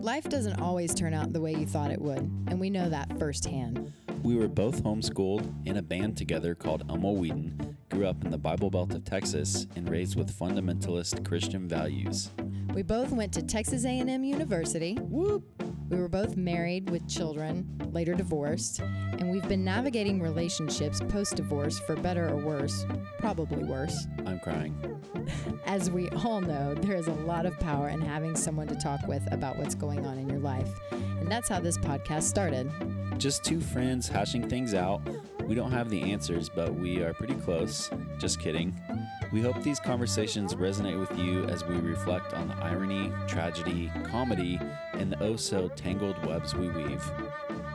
Life doesn't always turn out the way you thought it would, and we know that firsthand. We were both homeschooled in a band together called Elmo Whedon, grew up in the Bible Belt of Texas, and raised with fundamentalist Christian values. We both went to Texas A&M University. Whoop! We were both married with children, later divorced, and we've been navigating relationships post-divorce for better or worse, probably worse. I'm crying. As we all know, there is a lot of power in having someone to talk with about what's going on in your life. And that's how this podcast started. Just two friends hashing things out. We don't have the answers, but we are pretty close. Just kidding. We hope these conversations resonate with you as we reflect on the irony, tragedy, comedy, and the oh so tangled webs we weave.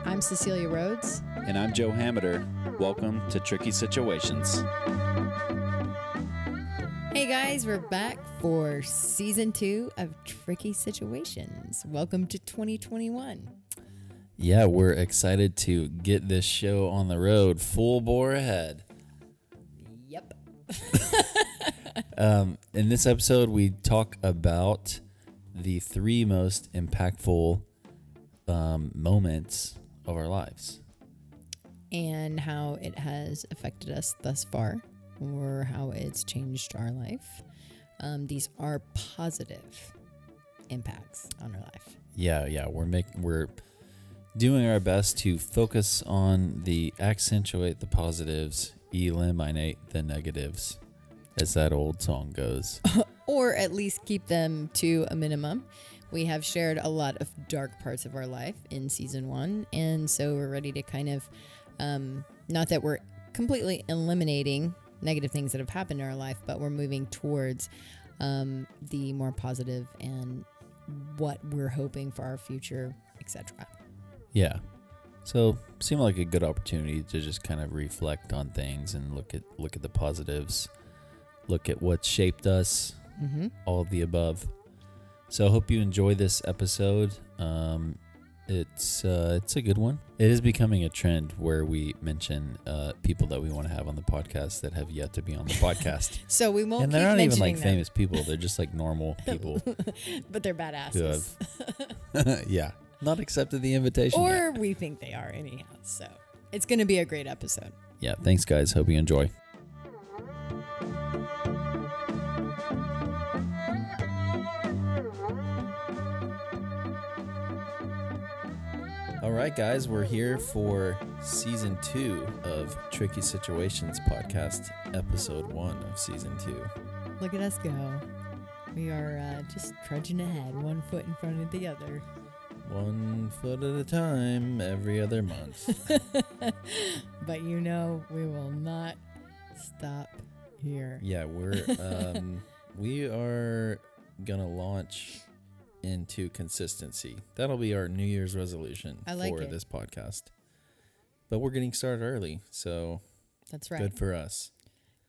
I'm Cecilia Rhodes. And I'm Joe Hammeter. Welcome to Tricky Situations. Hey guys, we're back for season two of Tricky Situations. Welcome to 2021. Yeah, we're excited to get this show on the road full bore ahead. Yep. Um, in this episode, we talk about the three most impactful um, moments of our lives. And how it has affected us thus far, or how it's changed our life. Um, these are positive impacts on our life. Yeah, yeah, we're making we're doing our best to focus on the accentuate the positives, eliminate the negatives, as that old song goes. or at least keep them to a minimum. We have shared a lot of dark parts of our life in season one, and so we're ready to kind of, um, not that we're completely eliminating negative things that have happened in our life, but we're moving towards um, the more positive and what we're hoping for our future, etc. Yeah. So seemed like a good opportunity to just kind of reflect on things and look at look at the positives, look at what shaped us, Mm-hmm. all of the above. So I hope you enjoy this episode. Um, it's uh, it's a good one. It is becoming a trend where we mention uh, people that we want to have on the podcast that have yet to be on the podcast, So we won't. and they're not even like them, famous people. They're just like normal people but they're badasses. have, yeah, not accepted the invitation. yet. or we think they are anyhow. So it's going to be a great episode. yeah, thanks guys. Hope you enjoy. All right, guys, we're here for season two of Tricky Situations podcast, episode one of season two. Look at us go. We are uh, just trudging ahead, one foot in front of the other. One foot at a time, every other month. but you know, we will not stop here. yeah, we're um, we are gonna launch into consistency. That'll be our New Year's resolution I like for it. this podcast. But we're getting started early, so That's right. good for us.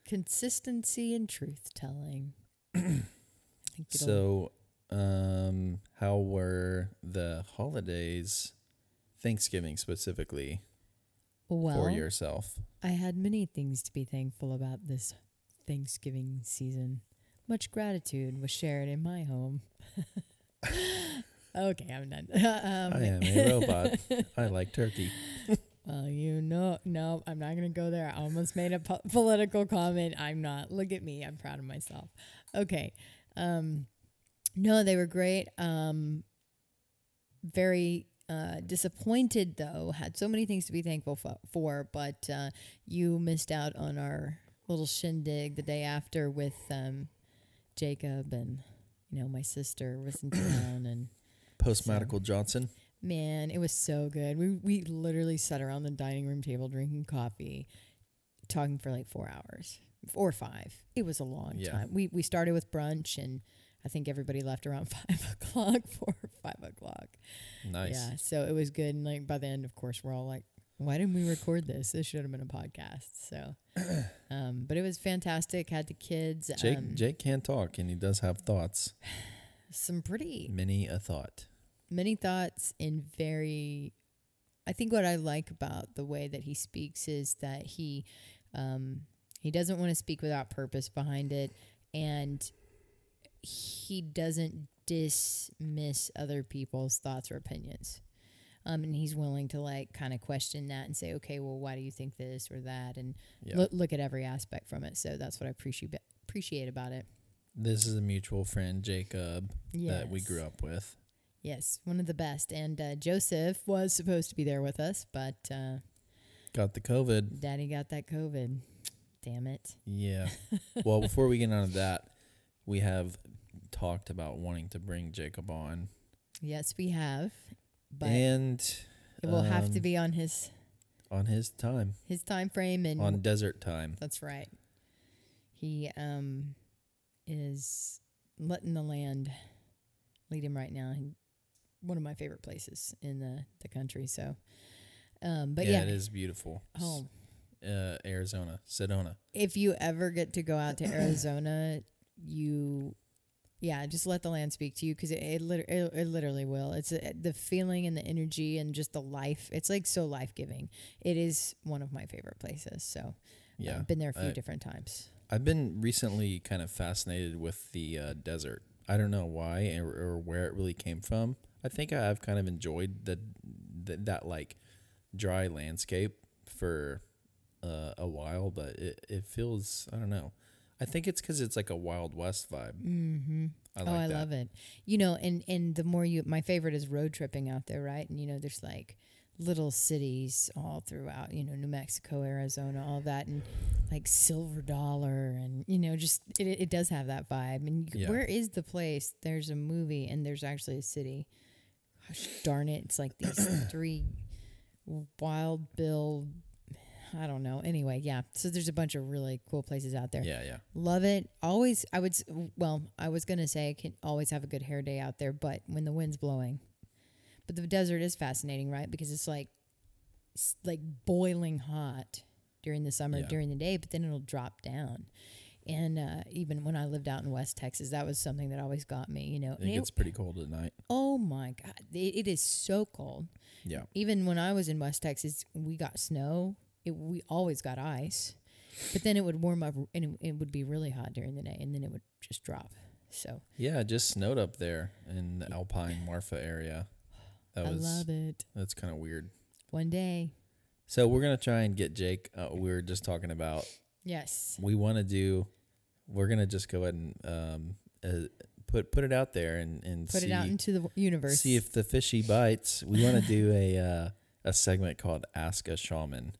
Consistency and truth telling. I think it'll- So, um, how were the holidays, Thanksgiving specifically, well, for yourself? I had many things to be thankful about this Thanksgiving season. Much gratitude was shared in my home. okay, I'm done. um, I am a robot. I like turkey. Well, you know, no, I'm not going to go there. I almost made a po- political comment. I'm not. Look at me. I'm proud of myself. Okay. Um, no, they were great. Um, very uh, disappointed, though. Had so many things to be thankful fo- for, but uh, you missed out on our little shindig the day after with um, Jacob and, know, my sister was in town and. Post medical Johnson. Man, it was so good. We we literally sat around the dining room table drinking coffee, talking for like four hours or five. It was a long Yeah. time. We we started with brunch and I think everybody left around five o'clock, four or five o'clock. Nice. Yeah, so it was good. And like by the end, of course, we're all like, "Why didn't we record this? This should have been a podcast." So, um, but it was fantastic. Had the kids. Jake um, Jake can talk and he does have thoughts. some pretty Many a thought. many thoughts and very i think what i like about the way that he speaks is that he um he doesn't want to speak without purpose behind it and he doesn't dismiss other people's thoughts or opinions. Um, and he's willing to like kind of question that and say, okay, well, why do you think this or that, and Yeah. look look at every aspect from it. So that's what I appreciate appreciate about it. This is a mutual friend, Jacob, that we grew up with. Yes, one of the best. And uh, Joseph was supposed to be there with us, but uh, Got the COVID. Daddy got that COVID. Damn it. Yeah. well, before we get on to that, we have talked about wanting to bring Jacob on. Yes, we have, but and it will have to um, be on his on his time, his time frame and on desert time. That's right. He um is letting the land lead him right now. He, one of my favorite places in the the country. So, um, but yeah, it is beautiful. Home. Uh, Arizona, Sedona. If you ever get to go out to Arizona, you, yeah, just let the land speak to you because it it, lit- it it literally will. It's uh the feeling and the energy and just the life. It's like so life giving. It is one of my favorite places. So, Yeah. I've been there a few I- different times. I've been recently kind of fascinated with the uh, desert. I don't know why or, or where it really came from. I think I've kind of enjoyed the, the that like dry landscape for uh, a while, but it, it feels I don't know. I think it's because it's like a Wild West vibe. Mm-hmm. I like oh, I that. love it. You know, and and the more you, my favorite is road tripping out there, right? And you know, there's like little cities all throughout. You know, New Mexico, Arizona, all that, and like Silver Dollar, and you know, just it, it does have that vibe. And you, Yeah. where is the place? There's a movie, and there's actually a city. Gosh darn it! It's like these three wild bill. I don't know. Anyway, yeah. So there's a bunch of really cool places out there. Yeah, yeah. Love it. Always, I would, well, I was going to say I can always have a good hair day out there, but when the wind's blowing. But the desert is fascinating, right? Because it's like, it's like boiling hot during the summer, Yeah. during the day, but then it'll drop down. And uh, even when I lived out in West Texas, that was something that always got me, you know. It And it- gets pretty cold at night. oh my God. It, it is so cold. Yeah. Even when I was in West Texas, we got snow. It, we always got ice, but then it would warm up and it, it would be really hot during the day, and then it would just drop. So Yeah, it just snowed up there in the Alpine Marfa area. That I was love it. that's kind of weird. One day, So we're gonna try and get Jake. Uh, we were just talking about yes, we want to do. We're gonna just go ahead and um, uh, put put it out there and and put see it out into the universe. see if the fishy bites. We want to do a uh, a segment called Ask a Shaman,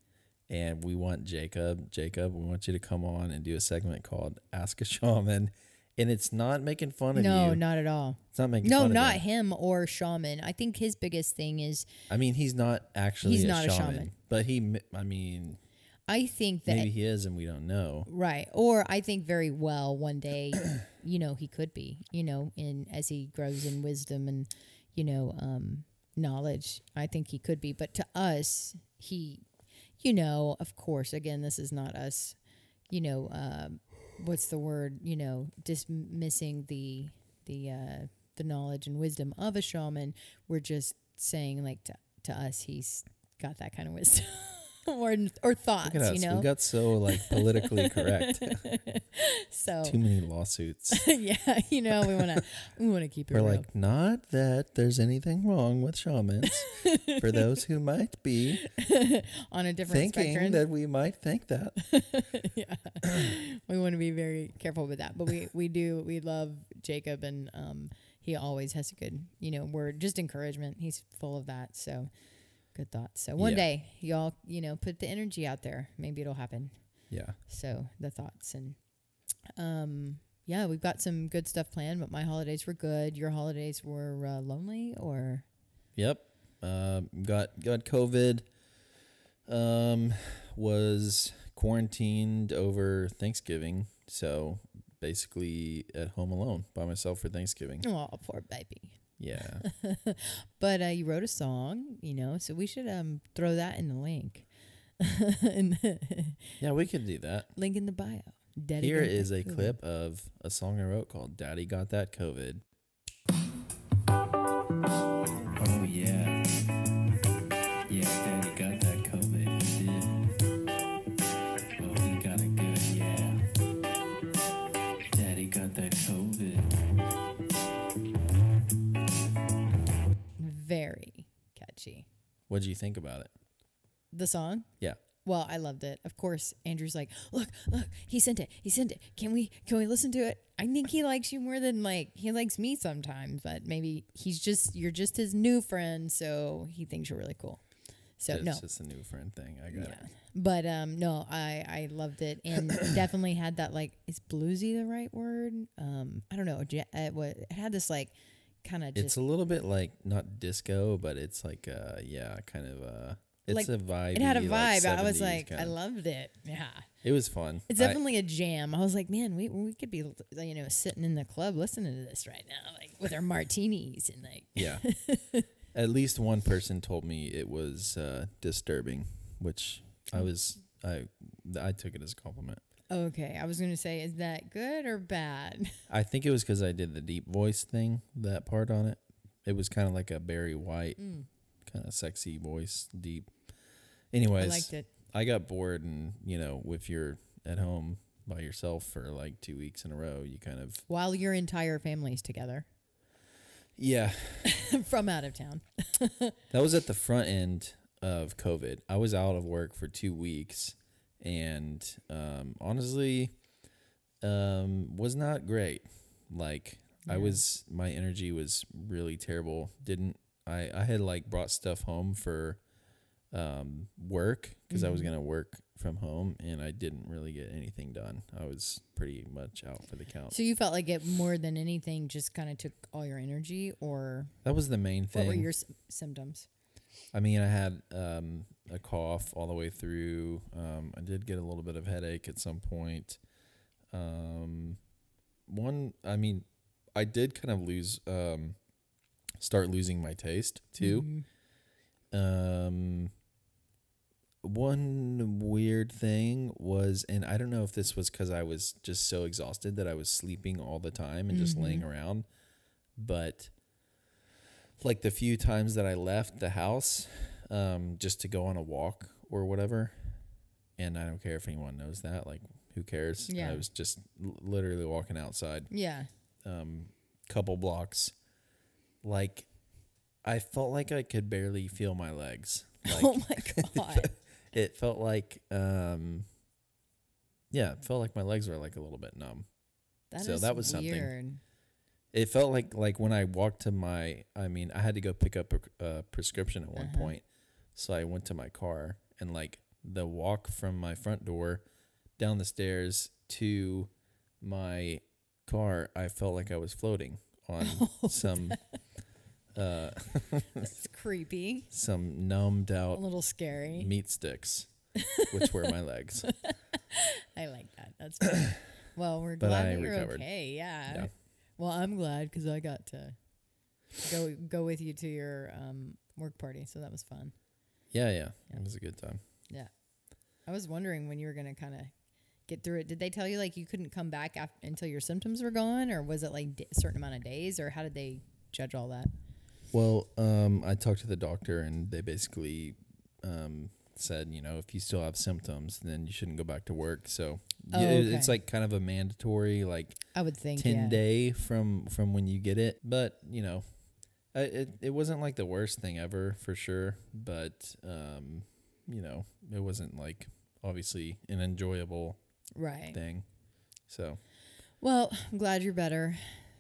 and we want Jacob. Jacob, we want you to come on and do a segment called Ask a Shaman, and it's not making fun of no, you. No, not at all. it's not making No, not of him or shaman. I think his biggest thing is I mean, he's not actually He's a, not a shaman, shaman. but he. I mean, I think that maybe he is, and we don't know. Right. Or I think very well one day, you know, he could be, you know, in as he grows in wisdom and, you know, um, knowledge. I think he could be. But to us, he, you know, of course, again, this is not us, you know, um, what's the word, you know, dismissing the, the, uh, the knowledge and wisdom of a shaman. We're just saying like to, to us, he's got that kind of wisdom or, or thoughts, Look at us. you know? We got so like politically correct. so Too many lawsuits. yeah, you know, we want to we want to keep it We're real. like, not that there's anything wrong with shamans. For those who might be on a different thinking spectrum. that we might think that. yeah, we want to be very careful with that. But we we do we love Jacob, and um, he always has a good you know word, just encouragement. He's full of that. So good thoughts. So one Yeah. day y'all you know put the energy out there. Maybe it'll happen. Yeah. So the thoughts and um. Yeah, we've got some good stuff planned, but my holidays were good. Your holidays were uh, lonely, or Yep. Um, got got COVID. Um, was quarantined over Thanksgiving, so basically at home alone by myself for Thanksgiving. oh, poor baby. Yeah. But uh, you wrote a song, you know, so we should um throw that in the link. in the yeah, we could do that. link in the bio. Daddy Here got is that a COVID. clip of a song I wrote called Daddy Got That COVID. Oh yeah. Yeah, What did you think about it? The song? Yeah. Well, I loved it. Of course, Andrew's like, "Look, look, he sent it. He sent it. Can we can we listen to it?" I think he likes you more than like he likes me sometimes, but maybe he's just you're just his new friend, so he thinks you're really cool. So it's no. It's just a new friend thing. I got Yeah. it. But um no, I I loved it and definitely had that like is bluesy the right word? Um I don't know. ja- uh, what it had this like kind of It's a little bit like not disco, but it's like uh yeah, kind of uh it's Like, a vibe. it had a vibe. I was like I loved it. Yeah. it was fun. It's definitely a jam. I was like, man, we we could be you know sitting in the club listening to this right now, like with our martinis and like. yeah. At least one person told me it was uh, disturbing, which I was I I took it as a compliment. Okay, I was gonna say, is that good or bad? I think it was because I did the deep voice thing, that part on it. It was kind of like a Barry White, mm. kind of sexy voice, deep. Anyways, I liked it. I got bored, and you know, if you're at home by yourself for like two weeks in a row, you kind of While your entire family's together yeah. from out of town. That was at the front end of COVID. I was out of work for two weeks, and um, honestly, um, was not great. Like I was, my energy was really terrible. Didn't I? I had like brought stuff home for um, work because I was Mhm. gonna work from home, and I didn't really get anything done. I was pretty much out for the count. So you felt like it more than anything just kind of took all your energy, or that was the main thing. what were your s- symptoms? I mean, I had um, a cough all the way through. Um, I did get a little bit of headache at some point. Um, one, I mean, I did kind of lose, um, start losing my taste too. Mhm. Um, one weird thing was, and I don't know if this was because I was just so exhausted that I was sleeping all the time and just laying Mhm. around, but like the few times that I left the house, um, just to go on a walk or whatever, and I don't care if anyone knows that, like who cares? Yeah. I was just l- literally walking outside Yeah. um, couple blocks, like I felt like I could barely feel my legs. Like oh my god. it felt like, um, yeah, it felt like my legs were like a little bit numb. That So is that was something. weird. It felt like like when I walked to my, I mean, I had to go pick up a, a prescription at one Uh-huh. point, so I went to my car and like the walk from my front door down the stairs to my car, I felt like I was floating on Oh, some uh That's creepy. some numbed out A little scary. meat sticks, which were my legs. I like that. That's fun. well, we're But glad I you're recovered. okay. Yeah. Yeah. Well, I'm glad because I got to go go with you to your um, work party, so that was fun. Yeah, yeah, Yeah. it was a good time. Yeah. I was wondering when you were gonna kind of get through it. Did they tell you like you couldn't come back af- until your symptoms were gone, or was it like a certain amount of days, or how did they judge all that? Well, um, I talked to the doctor, and they basically um, said, you know, if you still have symptoms, then you shouldn't go back to work. So Oh, yeah, it- it's like kind of a mandatory, like I would think ten yeah. day from from when you get it. But you know, I, it it wasn't like the worst thing ever for sure. But um, you know, it wasn't like obviously an enjoyable right. thing. So Well, I'm glad you're better.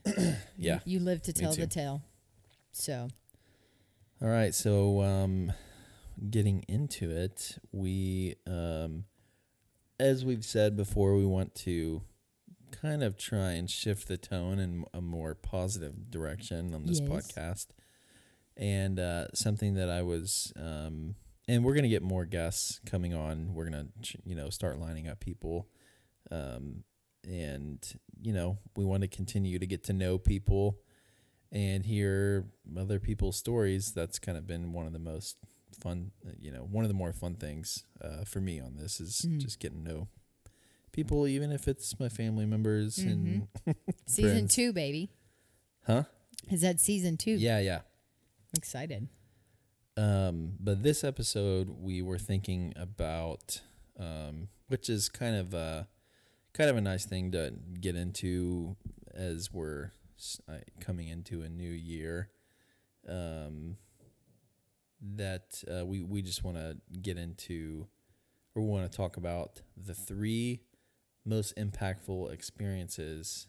Yeah, You, you live to tell the tale. So All right, so um, getting into it, we, um, as we've said before, we want to kind of try and shift the tone in a more positive direction on this Yes. podcast. And uh, something that I was, um, and we're gonna get more guests coming on. We're gonna, you know, start lining up people, um, and you know, we want to continue to get to know people and hear other people's stories. That's kind of been one of the most fun, you know, one of the more fun things uh, for me on this is Mhm. just getting to know people, even if it's my family members and season Friends. two, baby. huh? Is that season two? Yeah, yeah. Excited. Um, but this episode we were thinking about, um, which is kind of a kind of a nice thing to get into as we're uh, coming into a new year. Um, that uh, we we just want to get into, or we want to talk about the three most impactful experiences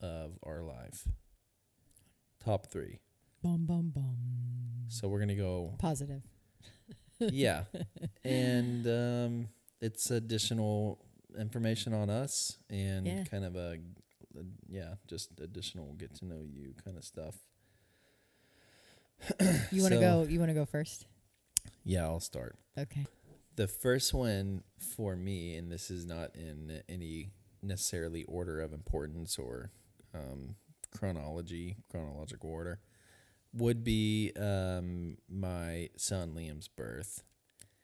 of our life. Top three. Bum bum bum. So we're gonna go Positive. yeah and um, it's additional information on us and Yeah. kind of a, a- yeah just additional get to know you kind of stuff You want to So- go? You want to go first? yeah i'll start Okay. The first one for me and this is not in any necessarily order of importance or um, chronology chronological order would be um, my son liam's birth.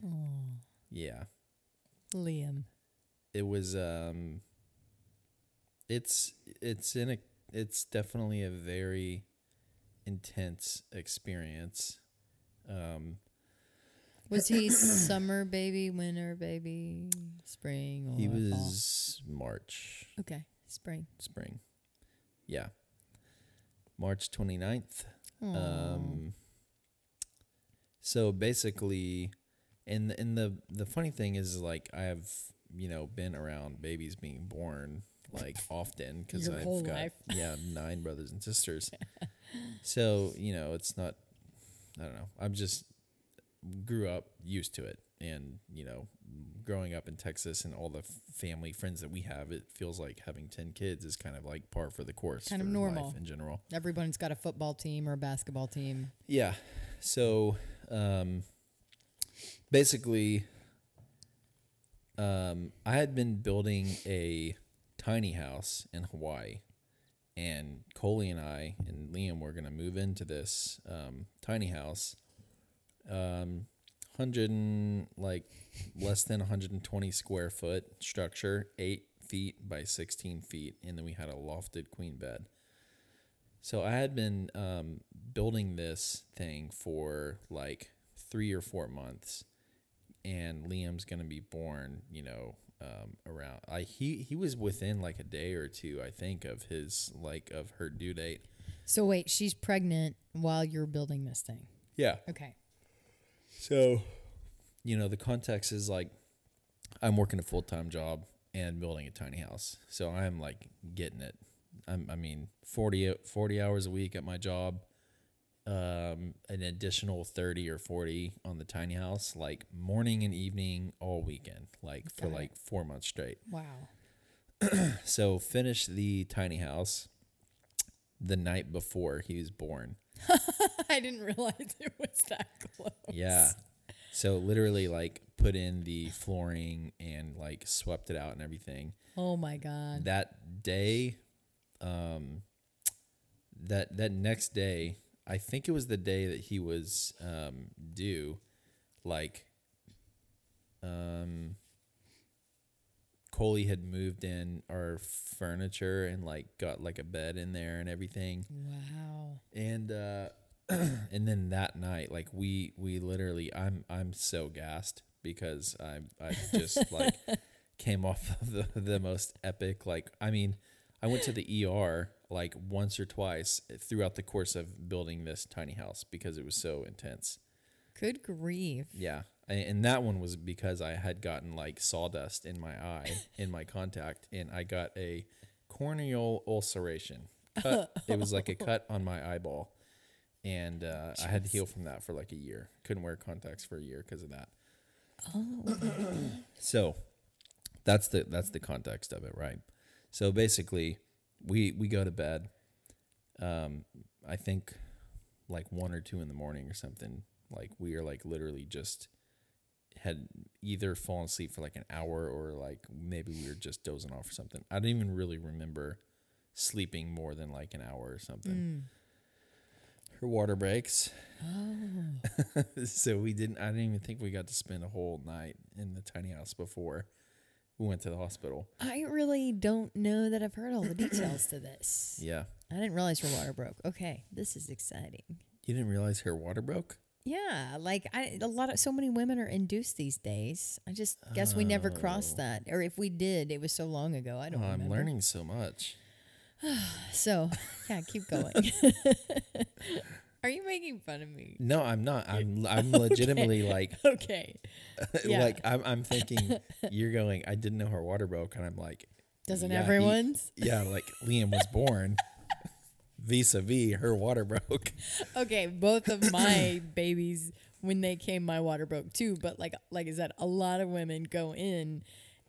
Oh, yeah. Liam. it was um it's it's in a it's definitely a very intense experience. Um Was he summer baby, winter baby, spring, or he fall? was march Okay, spring. spring yeah march 29th Aw. um so basically and and the the funny thing is like i have you know been around babies being born like often because i've got life. yeah nine brothers and sisters so you know it's not i don't know i'm just grew up used to it and you know growing up in texas and all the family friends that we have it feels like having 10 kids is kind of like par for the course Kind of normal. life in general Everyone's got a football team or a basketball team. yeah. So um, basically, um, I had been building a tiny house in Hawaii, and Coley and I and Liam were going to move into this um, tiny house. Um, hundred and like less than 120 square foot structure, eight feet by 16 feet, and then we had a lofted queen bed. So I had been um, building this thing for like three or four months, and Liam's gonna be born. You know, um, around I he he was within like a day or two, I think, of his like of her due date. So wait, she's pregnant while you're building this thing. Yeah. Okay. So, you know, the context is like I'm working a full time job and building a tiny house. So I'm like getting it. I'm, I mean, 40, 40 hours a week at my job, um, an additional 30 or 40 on the tiny house, like morning and evening all weekend, like for it. like four months straight. Wow. So finish the tiny house the night before he was born. I didn't realize it was that close. Yeah. So literally like put in the flooring and like swept it out and everything. Oh my god. That day um that that next day, I think it was the day that he was um due like um Coley had moved in our furniture and like got like a bed in there and everything Wow. and uh and then that night like we we literally i'm i'm so gassed because i i just like came off of the, the most epic like i mean i went to the er like once or twice throughout the course of building this tiny house because it was so intense Good grief. yeah and that one was because i had gotten like sawdust in my eye in my contact and i got a corneal ulceration. Cut it was like a cut on my eyeball. And uh, i had to heal from that for like a year. Couldn't wear contacts for a year because of that. Oh. so that's the that's the context of it right? So basically we we go to bed um i think like one or two in the morning or something. Like we are like literally just had either fallen asleep for like an hour or like maybe we were just dozing off or something i don't even really remember sleeping more than like an hour or something Mm. her water breaks Oh. so we didn't i didn't even think we got to spend a whole night in the tiny house before we went to the hospital I really don't know that I've heard all the details to this. yeah I didn't realize her water broke. Okay, this is exciting. you didn't realize her water broke Yeah, like I, a lot of so many women are induced these days. I just guess we never crossed Oh. that, or if we did, it was so long ago. I don't oh, i'm remember. learning so much So yeah, keep going. Are you making fun of me? No, I'm not. I'm I'm legitimately like Okay. Yeah. like I'm I'm thinking you're going. I didn't know her water broke, and I'm like, Doesn't Yeah, he- everyone's? yeah, like Liam was born. Vis-a-vis, her water broke. Okay, both of my babies when they came my water broke too, but like like I said, a lot of women go in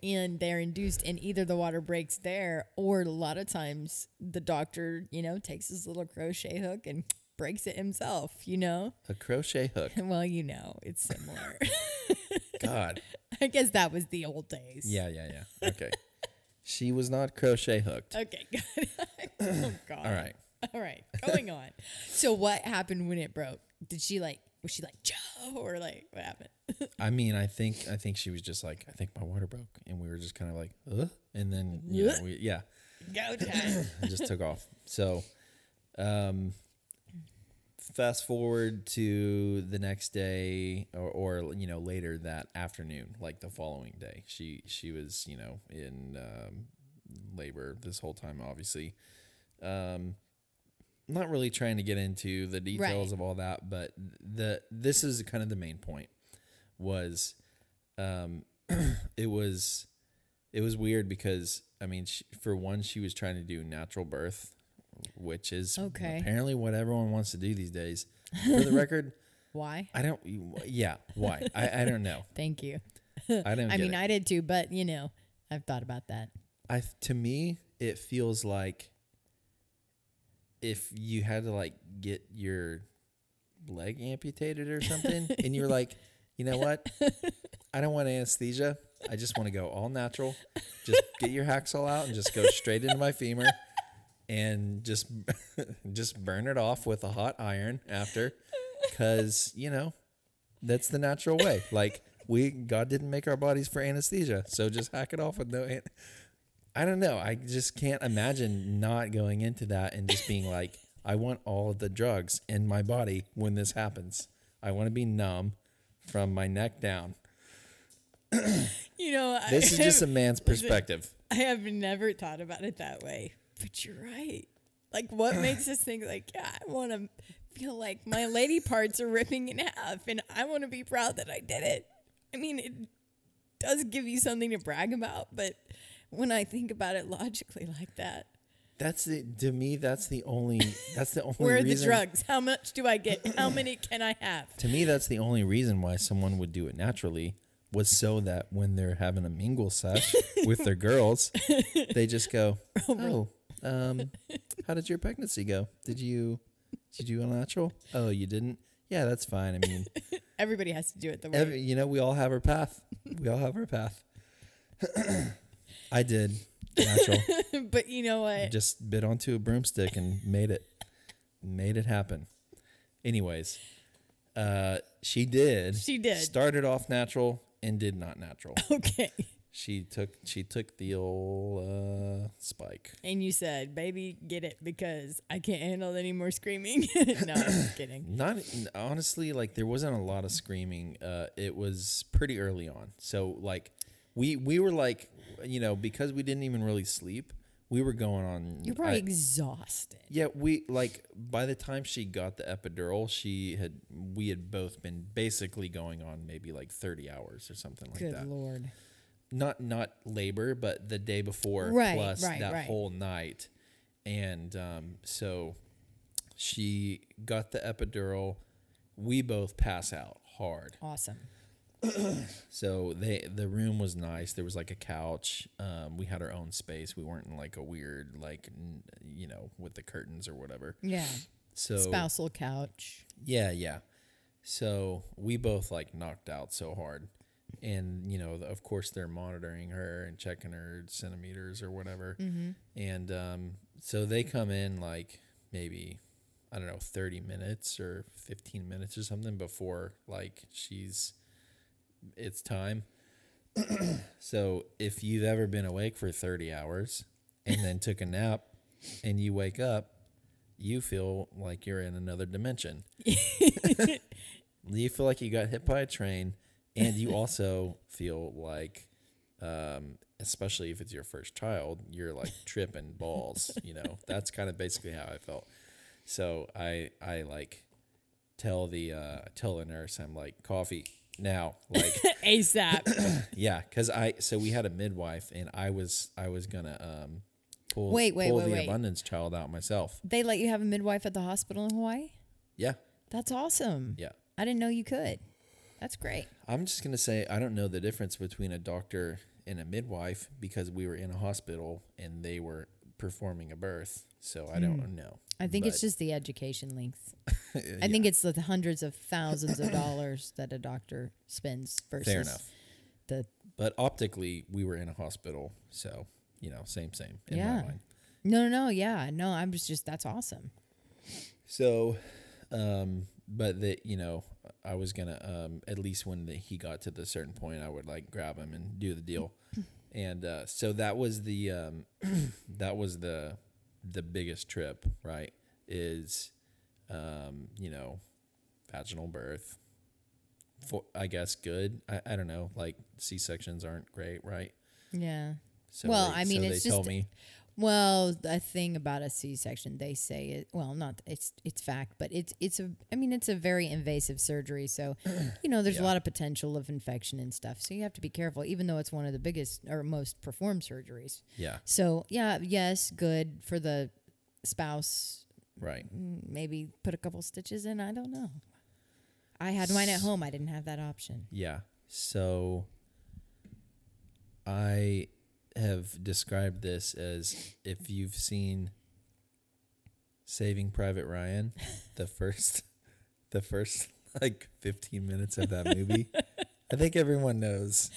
and they're induced and either the water breaks there or a lot of times the doctor, you know, takes his little crochet hook and breaks it himself, you know? A crochet hook. Well, you know, it's similar. God. I guess that was the old days. Yeah, yeah, yeah. Okay. she was not crochet hooked. Okay, good. oh god. All right. All right, going on. So what happened when it broke? Did she like was she like Joe or like what happened? I mean, I think I think she was just like, I think my water broke, and we were just kind of like, uh, and then you know, we, yeah, Go time. just took off. So, um, fast forward to the next day, or, or you know later that afternoon, like the following day, she she was you know in um, labor this whole time, obviously. Um, not really trying to get into the details Right. of all that, but the this is kind of the main point was um it was it was weird because I mean she, for one she was trying to do natural birth which is Okay. apparently what everyone wants to do these days. For the record, Why? I don't yeah, why? I, I don't know. Thank you. I don't I mean, it. I did too, but you know, I've thought about that. I to me it feels like if you had to like get your leg amputated or something and you're like, you know what? I don't want anesthesia. I just want to go all natural. Just get your hacksaw out and just go straight into my femur and just just burn it off with a hot iron after cuz you know that's the natural way. Like we God didn't make our bodies for anesthesia. So just hack it off with no an- I don't know. I just can't imagine not going into that and just being like, I want all of the drugs in my body when this happens. I want to be numb from my neck down. You know, This is I just a man's perspective. I have never thought about it that way, but you're right. Like, what makes us think like, yeah, I want to feel like my lady parts are ripping in half, and I want to be proud that I did it. I mean, it does give you something to brag about, but when I think about it logically like that, That's the to me. That's the only. That's the only. where are the drugs? How much do I get? How many can I have? To me, that's the only reason why someone would do it naturally was so that when they're having a mingle sesh with their girls, they just go, "Oh, um, how did your pregnancy go? Did you did you do all natural? Oh, you didn't? Yeah, that's fine. I mean, Everybody has to do it the way. every, you know, we all have our path. We all have our path. I did natural. but you know what? I just bit onto a broomstick and made it made it happen anyways uh she did She did. started off natural and did not natural Okay. she took she took the old uh spike And you said, baby, get it because I can't handle any more screaming. no, I'm just kidding. not honestly like there wasn't a lot of screaming uh it was pretty early on so like we we were like you know because we didn't even really sleep we were going on You're probably I- exhausted. Yeah, we like by the time she got the epidural, she had we had both been basically going on maybe like 30 hours or something like Good that. Good lord. Not not labor, but the day before Right, plus right, that right. whole night. And um so she got the epidural. We both pass out hard. Awesome. So they the room was nice. There was like a couch. Um, we had our own space. We weren't in like a weird like n- you know with the curtains or whatever. Yeah. So Spousal couch. Yeah, yeah. So we both like knocked out so hard. And, you know, the- of course they're monitoring her and checking her centimeters or whatever. And um, so they come in like maybe, I don't know, 30 minutes or 15 minutes or something before like she's, it's time. so if you've ever been awake for 30 hours and then took a nap and you wake up, you feel like you're in another dimension. you feel like you got hit by a train, and you also feel like, um, especially if it's your first child, you're like tripping balls. You know, that's kind of basically how I felt. So I I like tell the uh, tell the nurse I'm like coffee now, like ASAP. yeah, because I so we had a midwife and I was I was gonna um pull Wait, wait, pull wait, the wait. abundance child out myself. they let you have a midwife at the hospital in Hawaii? Yeah, That's awesome. yeah. I didn't know you could. That's great. I'm just gonna say I don't know the difference between a doctor and a midwife because we were in a hospital and they were performing a birth, so I don't know. I think it's just the education length. I think it's the hundreds of thousands of dollars that a doctor spends versus fair enough. the But optically, we were in a hospital, so you know, same, same in Yeah. my mind. No, no, no, yeah. No, I'm just just that's awesome. So, um, but that you know, I was gonna um, at least when the, he got to the certain point, I would like grab him and do the deal, and uh, so that was the um, that was the the biggest trip, right? Is um, you know, vaginal birth. For I guess good. I, I don't know. Like C sections aren't great, right? Yeah. So Well, they, I mean, so it's they tell just- me Well, a thing about a C-section, they say it. Well, not it's it's fact, but it's it's a. I mean, it's a very invasive surgery, so you know there's a lot of potential of infection and stuff. So you have to be careful, even though it's one of the biggest or most performed surgeries. yeah, So yeah, yes, good for the spouse. right. Mm, Maybe put a couple stitches in. I don't know. I had mine at home. I didn't have that option. Yeah. So I have described this as if you've seen Saving Private Ryan, the first the first like 15 minutes of that movie. I think everyone knows.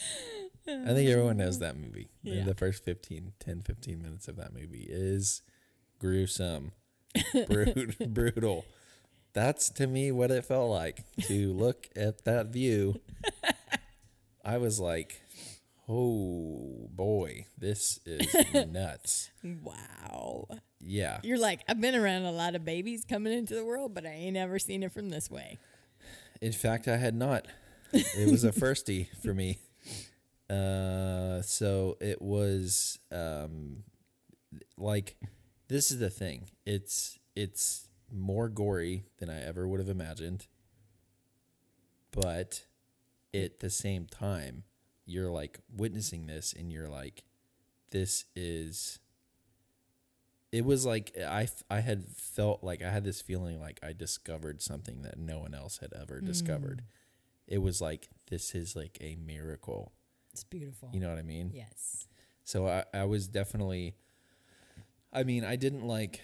I think everyone knows that movie. The- Yeah. The first 15 10 15 minutes of that movie is gruesome. Brut- brutal. That's to me what it felt like to look at that view. I was like, "Oh boy, this is nuts." Wow. Yeah. You're like, I've been around a lot of babies coming into the world, but I ain't ever seen it from this way. In fact, I had not. It was a firstie for me. Uh, so it was um, like this is the thing. It's it's more gory than I ever would have imagined. But at the same time, you're like witnessing this and you're like this is it was like I, I had felt like I had this feeling like I discovered something that no one else had ever discovered. It was like this is like a miracle. It's beautiful. You know what I mean? Yes. So I, I was definitely I mean, I didn't like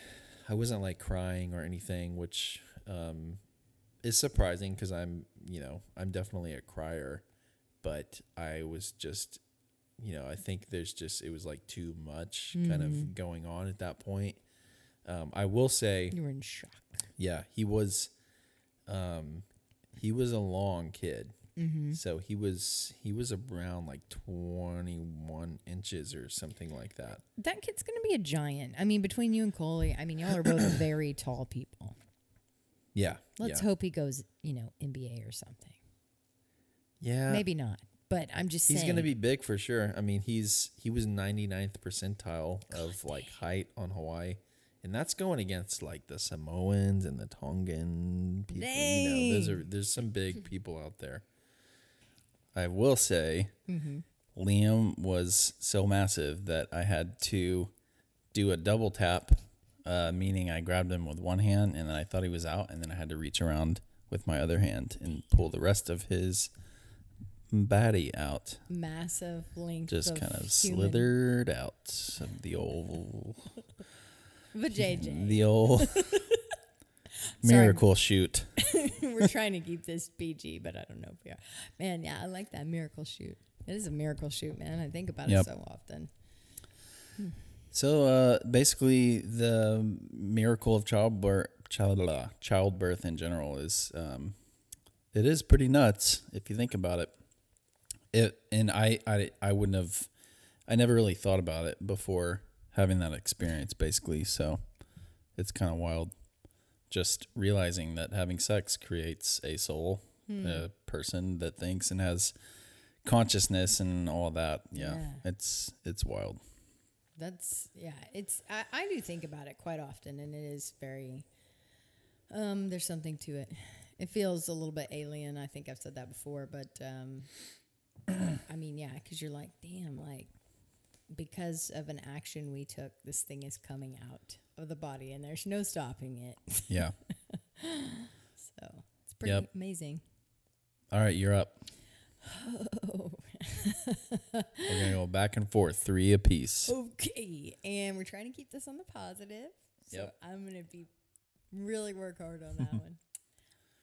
I wasn't like crying or anything, which um is surprising because I'm, you know, I'm definitely a crier, but I was just you know, I think there's just it was like too much kind of going on at that point. Um, I will say You were in shock. yeah, he was um he was a long kid. Mm-hmm. So he was he was around like 21 inches or something like that. That kid's going to be a giant. I mean, between you and Coley, I mean, y'all are both very tall people. Yeah. Let's yeah. hope he goes, you know, NBA or something. Yeah. Maybe not, but I'm just He's saying. going to be big for sure. I mean, he's he was 99th percentile of like height on Hawaii. And that's going against like the Samoans and the Tongan people. You know, those are there's some big people out there. I will say Mm-hmm. Liam was so massive that I had to do a double tap, uh, meaning I grabbed him with one hand and then I thought he was out, and then I had to reach around with my other hand and pull the rest of his body out. massive length. Just kind of slithered out of the old, But JJ, the old miracle chute. we're trying to keep this PG, but I don't know if we are. Man, yeah, I like that miracle chute. It is a miracle chute, man. I think about Yep. it so often. So uh, basically, the miracle of childbirth, child, uh, childbirth in general is um, it is pretty nuts if you think about it. It and I, I I wouldn't have I never really thought about it before having that experience. Basically, so it's kind of wild. Just realizing that having sex creates a soul, a person that thinks and has consciousness and all that. Yeah, Yeah. it's it's wild. That's yeah. It's I, I do think about it quite often, and it is very. Um, there's something to it. It feels a little bit alien. I think I've said that before, but um, I mean, yeah, because you're like, damn, like because of an action we took, this thing is coming out of the body, and there's no stopping it. Yeah. So it's pretty Yep. amazing. All right, you're up. Oh, We're gonna go back and forth, three apiece. okay, and we're trying to keep this on the positive. So Yep. I'm gonna be really work hard on that one.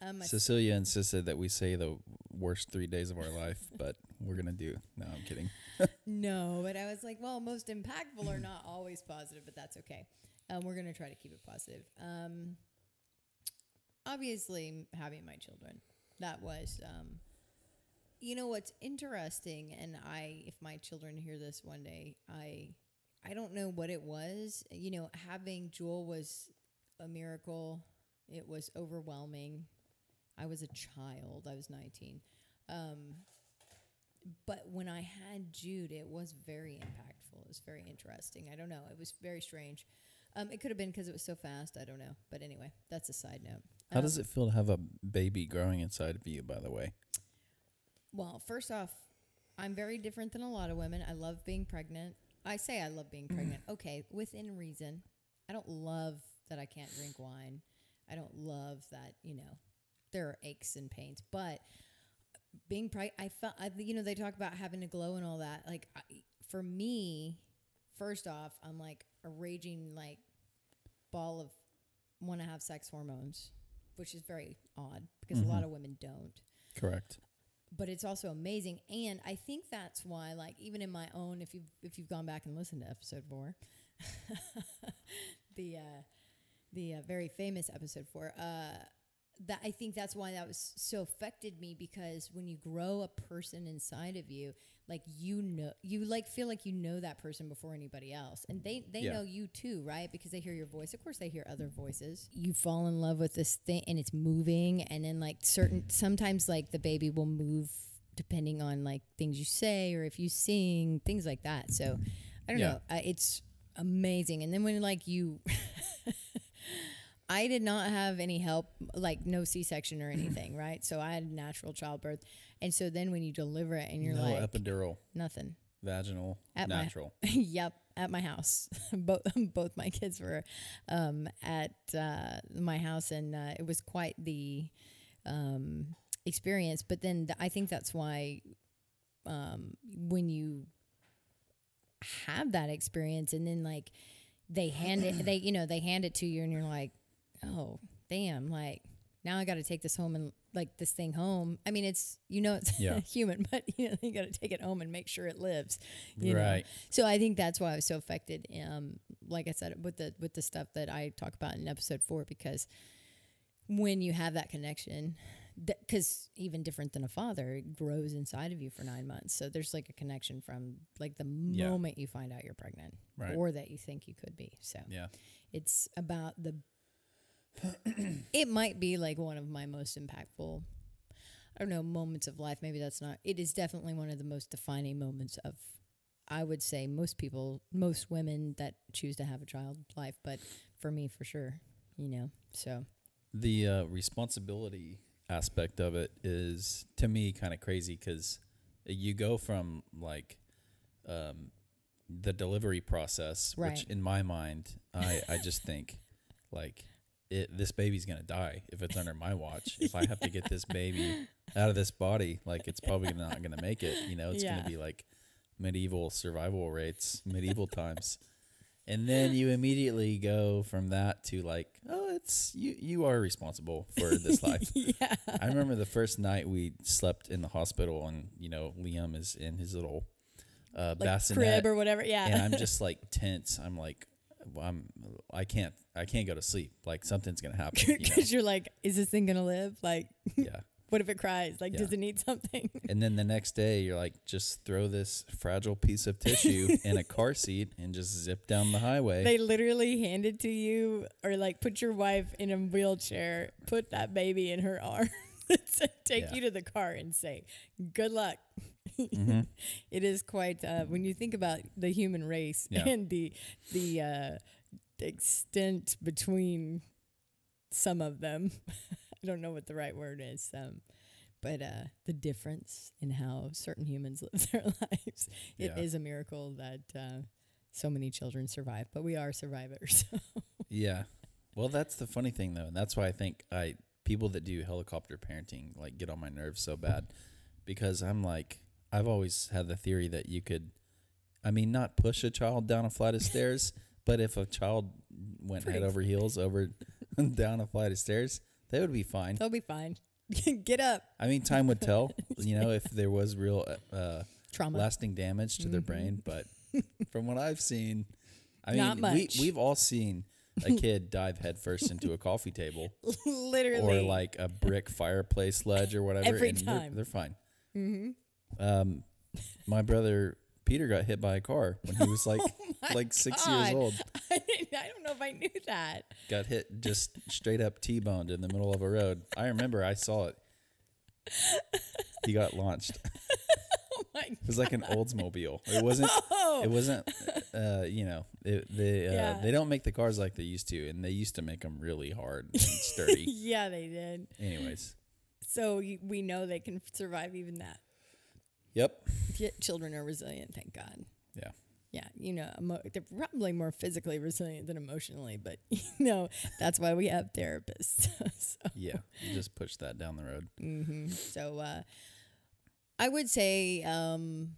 Um, Cecilia insisted that we say the worst three days of our life, but we're gonna do. No, I'm kidding. No, but I was like, well, most impactful are not always positive, but that's okay. Um, we're gonna try to keep it positive. Um, obviously, having my children, that was, um, you know, what's interesting, and I, if my children hear this one day, I, I don't know what it was. You know, having Jewel was a miracle. It was overwhelming. I was a child. I was 19. Um, but when I had Jude, it was very impactful. It was very interesting. I don't know. It was very strange. Um, it could have been because it was so fast. I don't know. But anyway, that's a side note. How Um, does it feel to have a baby growing inside of you? By the way. Well, first off, I'm very different than a lot of women. I love being pregnant. I say I love being pregnant. Okay, within reason. I don't love that I can't drink wine. I don't love that, you know, there are aches and pains. But being pregnant, I felt, I, you know, they talk about having a glow and all that. Like, I, for me, first off, I'm like a raging, like, ball of want to have sex hormones, which is very odd because a lot of women don't Correct. but it's also amazing and i think that's why like even in my own if you've if you've gone back and listened to episode four the uh the uh, very famous episode four uh that i think that's why that was so affected me because when you grow a person inside of you like you know you like feel like you know that person before anybody else. And they they Yeah. know you too right? Because they hear your voice. Of course they hear other voices. You fall in love with this thing and it's moving and then like certain sometimes like the baby will move depending on like things you say or if you sing things like that. So i don't Yeah. know. Uh, it's amazing. And then when like you I did not have any help, like no C section or anything, right? So I had natural childbirth. And so then when you deliver it and you're no like, epidural, nothing. vaginal, At my- natural. yep, at my house. both both my kids were um, at uh, my house, and uh, it was quite the um, experience. But then th- I think that's why um, when you have that experience, and then like they hand it, they you know they hand it to you, and you're like, oh damn, like now I got to take this home and like this thing home. I mean, it's you know it's Yeah. human, but you know you got to take it home and make sure it lives. You know? Right. So I think that's why I was so affected. Um, like I said, with the with the stuff that I talk about in episode four, because when you have that connection, because even different than a father, it grows inside of you for nine months. So there's like a connection from like the Yeah. moment you find out you're pregnant, Right. or that you think you could be. So Yeah. it's about the. it might be like one of my most impactful. I don't know moments of life. Maybe that's not. It is definitely one of the most defining moments of. I would say most people, most women that choose to have a child life, but for me, for sure, you know. So The uh, responsibility aspect of it is to me kind of crazy because you go from like um, the delivery process, Right. which in my mind, I, I just think like it, this baby's gonna die if it's under my watch. If I have to get this baby out of this body, like it's probably not gonna make it. You know, it's Yeah. gonna be like medieval survival rates, medieval times. And then you immediately go from that to like, oh, it's you. You are responsible for this life. yeah, I remember the first night we slept in the hospital, and you know Liam is in his little uh, like bassinet, crib or whatever. Yeah, and I'm just like tense. I'm like, I'm, I can't, I can't go to sleep. Like something's gonna happen. You because you're like, is this thing gonna live? Like, Yeah. what if it cries? Like, does it need something? And then the next day, you're like, just throw this fragile piece of tissue in a car seat and just zip down the highway. they literally hand it to you, or like put your wife in a wheelchair, put that baby in her arms, take Yeah. you to the car, and say, "Good luck." Mm-hmm. It is quite uh, when you think about the human race Yeah. and the the uh, extent between some of them. I don't know what the right word is. Um, but uh, the difference in how certain humans live their lives, it is Yeah. a miracle that uh, so many children survive. But we are survivors. Yeah. Well, that's the funny thing though, and that's why I think I people that do helicopter parenting like get on my nerves so bad because I'm like I've always had the theory that you could I mean not push a child down a flight of stairs, but if a child went head over heels over down a flight of stairs, they would be fine. They'll be fine. Get up. I mean, time would tell, you know, if there was real uh, uh Trauma. lasting damage to their brain. Mm-hmm. But from what I've seen, I mean, we we've all seen a kid dive headfirst into a coffee table Literally. or like a brick fireplace ledge or whatever. Every and they're- time. they're, fine. Mm-hmm. Um, my brother Peter got hit by a car when he was like like six years Oh old. I, I don't know if I knew that. Got hit just straight up T-boned in the middle of a road. I remember I saw it. He got launched. Oh my It was like an Oldsmobile. It wasn't. It wasn't. Uh, you know, it, they uh, Yeah. they don't make the cars like they used to, and they used to make them really hard and sturdy. yeah, they did. Anyways, So we know they can survive even that. Yep, Ch- Children are resilient, thank God. yeah, Yeah, you know, emo- they're probably more physically resilient than emotionally, but you know, that's why we have therapists. so, yeah. You just push that down the road. hmm so uh, I would say, um,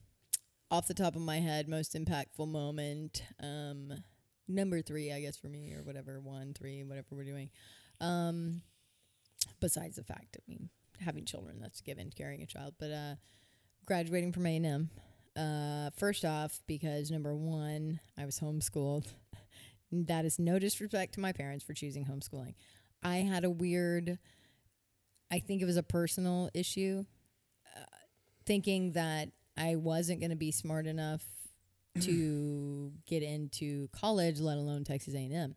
off the top of my head, most impactful moment, um, number three, I guess for me, or whatever, one, three, whatever we're doing. Um, besides the fact, I mean, having children, that's a given, carrying a child, but uh, graduating from A&M. Uh, first off, because number one, I was homeschooled. that is no disrespect to my parents for choosing homeschooling. I had a weird, I think it was a personal issue, uh, thinking that I wasn't going to be smart enough to get into college, let alone Texas A&M.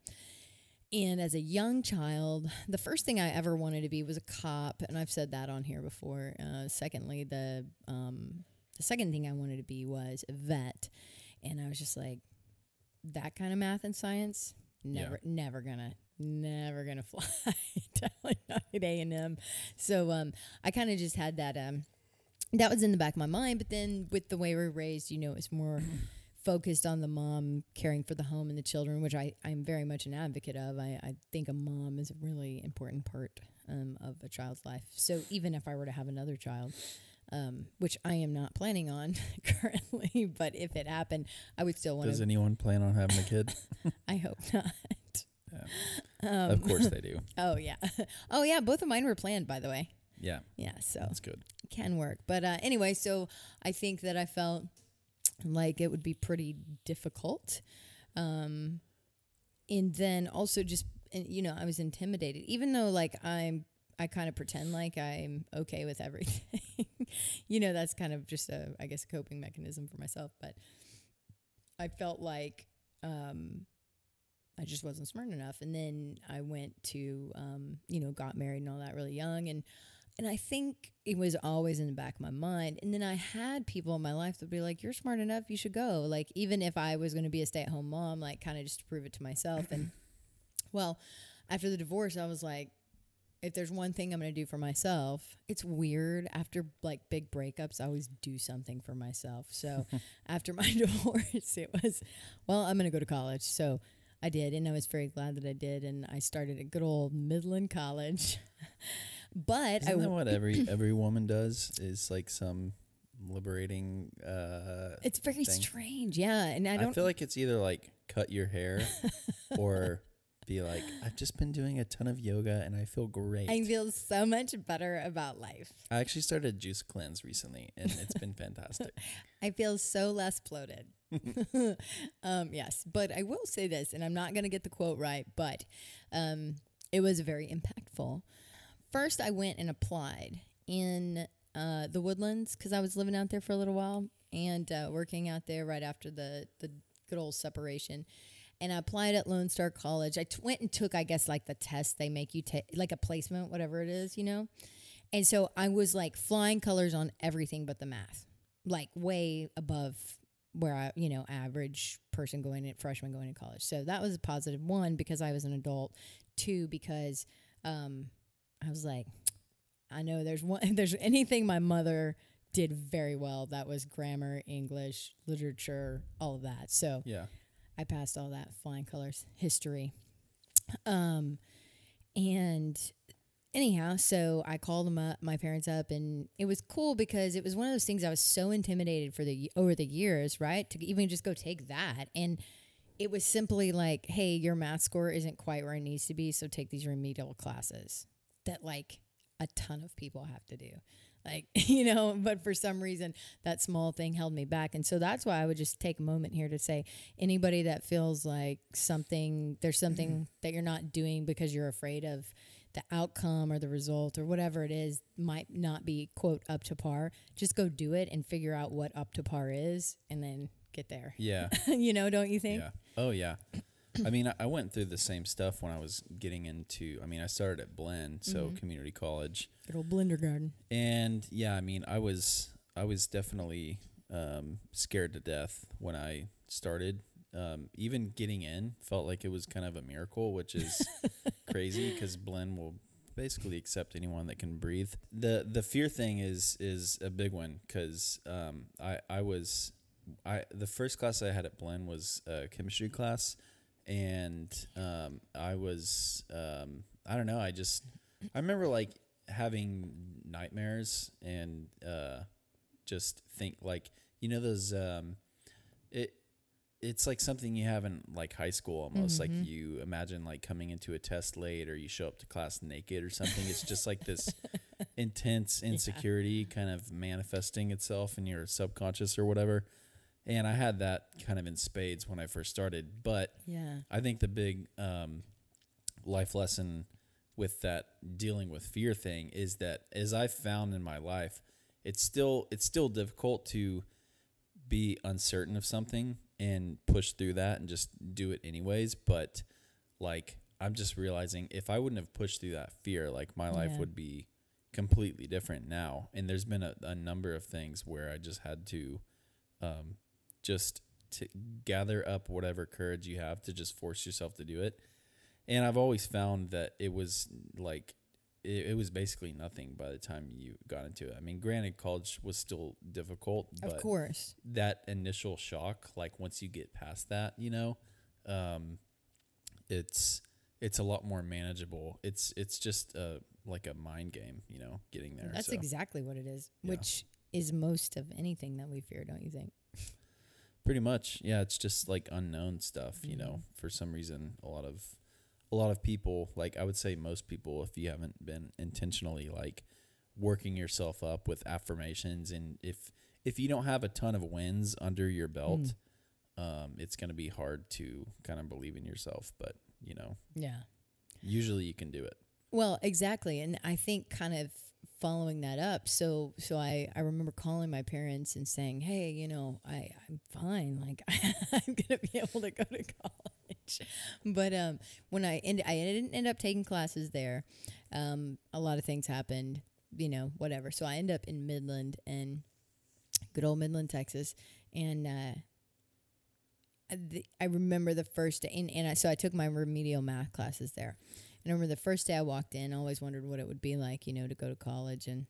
And as a young child, the first thing I ever wanted to be was a cop, and I've said that on here before. Uh, secondly, the um, the second thing I wanted to be was a vet, and I was just like, that kind of math and science, never, never gonna, never gonna fly. At A and M. So um, I kind of just had that um, that was in the back of my mind. But then with the way we're raised, you know, it's more focused on the mom caring for the home and the children, which I, I'm very much an advocate of. I, I think a mom is a really important part um, of a child's life. So even if I were to have another child, um, which I am not planning on currently, but if it happened, I would still want Does anyone plan on having a kid? I hope not. Yeah. of course they do. Oh yeah, oh yeah. Both of mine were planned, by the way. Yeah, Yeah, so that's good. can work. But uh, anyway, so I think that I felt like it would be pretty difficult. Um, and then also just, you know, I was intimidated, even though like I'm, I kind of pretend like I'm okay with everything. you know, that's kind of just a, I guess, coping mechanism for myself. But I felt like, um, I just wasn't smart enough. And then I went to, um, you know, got married and all that really young. And and I think it was always in the back of my mind. And then I had people in my life that would be like, You're smart enough, you should go. Like, even if I was going to be a stay at home mom, like, kind of just to prove it to myself. And well, after the divorce, I was like, if there's one thing I'm going to do for myself, it's weird. After like big breakups, I always do something for myself. So after my divorce, it was, well, I'm going to go to college. So I did. And I was very glad that I did. And I started at good old Midland College. But I Isn't that what every every woman does? Is like some liberating. Uh, It's very thing. strange, yeah. And I I, don't. feel like it's either like cut your hair or be like, I've just been doing a ton of yoga and I feel great. I feel so much better about life. I actually started a juice cleanse recently and it's been fantastic. I feel so less bloated. um, yes, but I will say this, and I'm not going to get the quote right, but um, it was very impactful. First, I went and applied in uh, the Woodlands because I was living out there for a little while and uh, working out there right after the the good old separation. And I applied at Lone Star College. I t- went and took, I guess, like the test they make you take, like a placement, whatever it is, you know. And so I was like flying colors on everything but the math, like way above where I, you know, average person going in, freshman going to college. So that was a positive one because I was an adult. Two because um, I was like, I know there's one, if there's anything my mother did very well, that was grammar, English, literature, all of that. So Yeah. I passed all that flying colors, history. Um, and anyhow, so I called them up, my parents up, and it was cool because it was one of those things I was so intimidated for the over the years, right? To even just go take that, and it was simply like, hey, your math score isn't quite where it needs to be, so take these remedial classes that like a ton of people have to do. Like, you know, but for some reason that small thing held me back. And so that's why I would just take a moment here to say anybody that feels like something there's something mm-hmm. that you're not doing because you're afraid of the outcome or the result or whatever it is might not be quote up to par, just go do it and figure out what up to par is and then get there. Yeah. you know, don't you think? Yeah. Oh yeah. I mean, I- went through the same stuff when I was getting into. I mean, I started at Blinn, so Mm-hmm. community college, Good old blender garden. and yeah, I mean, I was I was definitely um, scared to death when I started. Um, even getting in felt like it was kind of a miracle, which is crazy because Blinn will basically accept anyone that can breathe. the The fear thing is is a big one because um, I I was I the first class I had at Blinn was a chemistry class, and um, I was um, I don't know I just I remember like having nightmares and uh, just think like you know those um, it it's like something you have in like high school almost like you imagine like coming into a test late or you show up to class naked or something. It's just like this intense insecurity kind of manifesting itself in your subconscious or whatever and i had that kind of in spades when i first started but Yeah. I think the big um, life lesson with that dealing with fear thing is that as I've found in my life, it's still it's still difficult to be uncertain of something and push through that and just do it anyways. But like I'm just realizing if I wouldn't have pushed through that fear, like my life Yeah. would be completely different now. And there's been a, a number of things where I just had to um, just to gather up whatever courage you have to just force yourself to do it. And I've always found that it was like it, it was basically nothing by the time you got into it. I mean, granted, college was still difficult, but Of course. that initial shock, like once you get past that, you know, um, it's it's a lot more manageable. It's it's just a like a mind game, you know, getting there. That's so. exactly what it is, Yeah. which is most of anything that we fear, don't you think? Pretty much, yeah. It's just like unknown stuff, you know. Mm-hmm. For some reason, a lot of a lot of people, like I would say, most people, if you haven't been intentionally like working yourself up with affirmations, and if if you don't have a ton of wins under your belt, Mm. um, it's going to be hard to kind of believe in yourself. But you know, Yeah. usually you can do it. Well, exactly, and I think kind of following that up. So, so I I remember calling my parents and saying, "Hey, you know, I I'm fine. Like I'm gonna be able to go to college." But um, when I end, I didn't end up taking classes there. Um, a lot of things happened, you know, whatever. So I end up in Midland and good old Midland, Texas, and. uh I remember the first day, and, and I, so I took my remedial math classes there. And I remember the first day I walked in, I always wondered what it would be like, you know, to go to college. And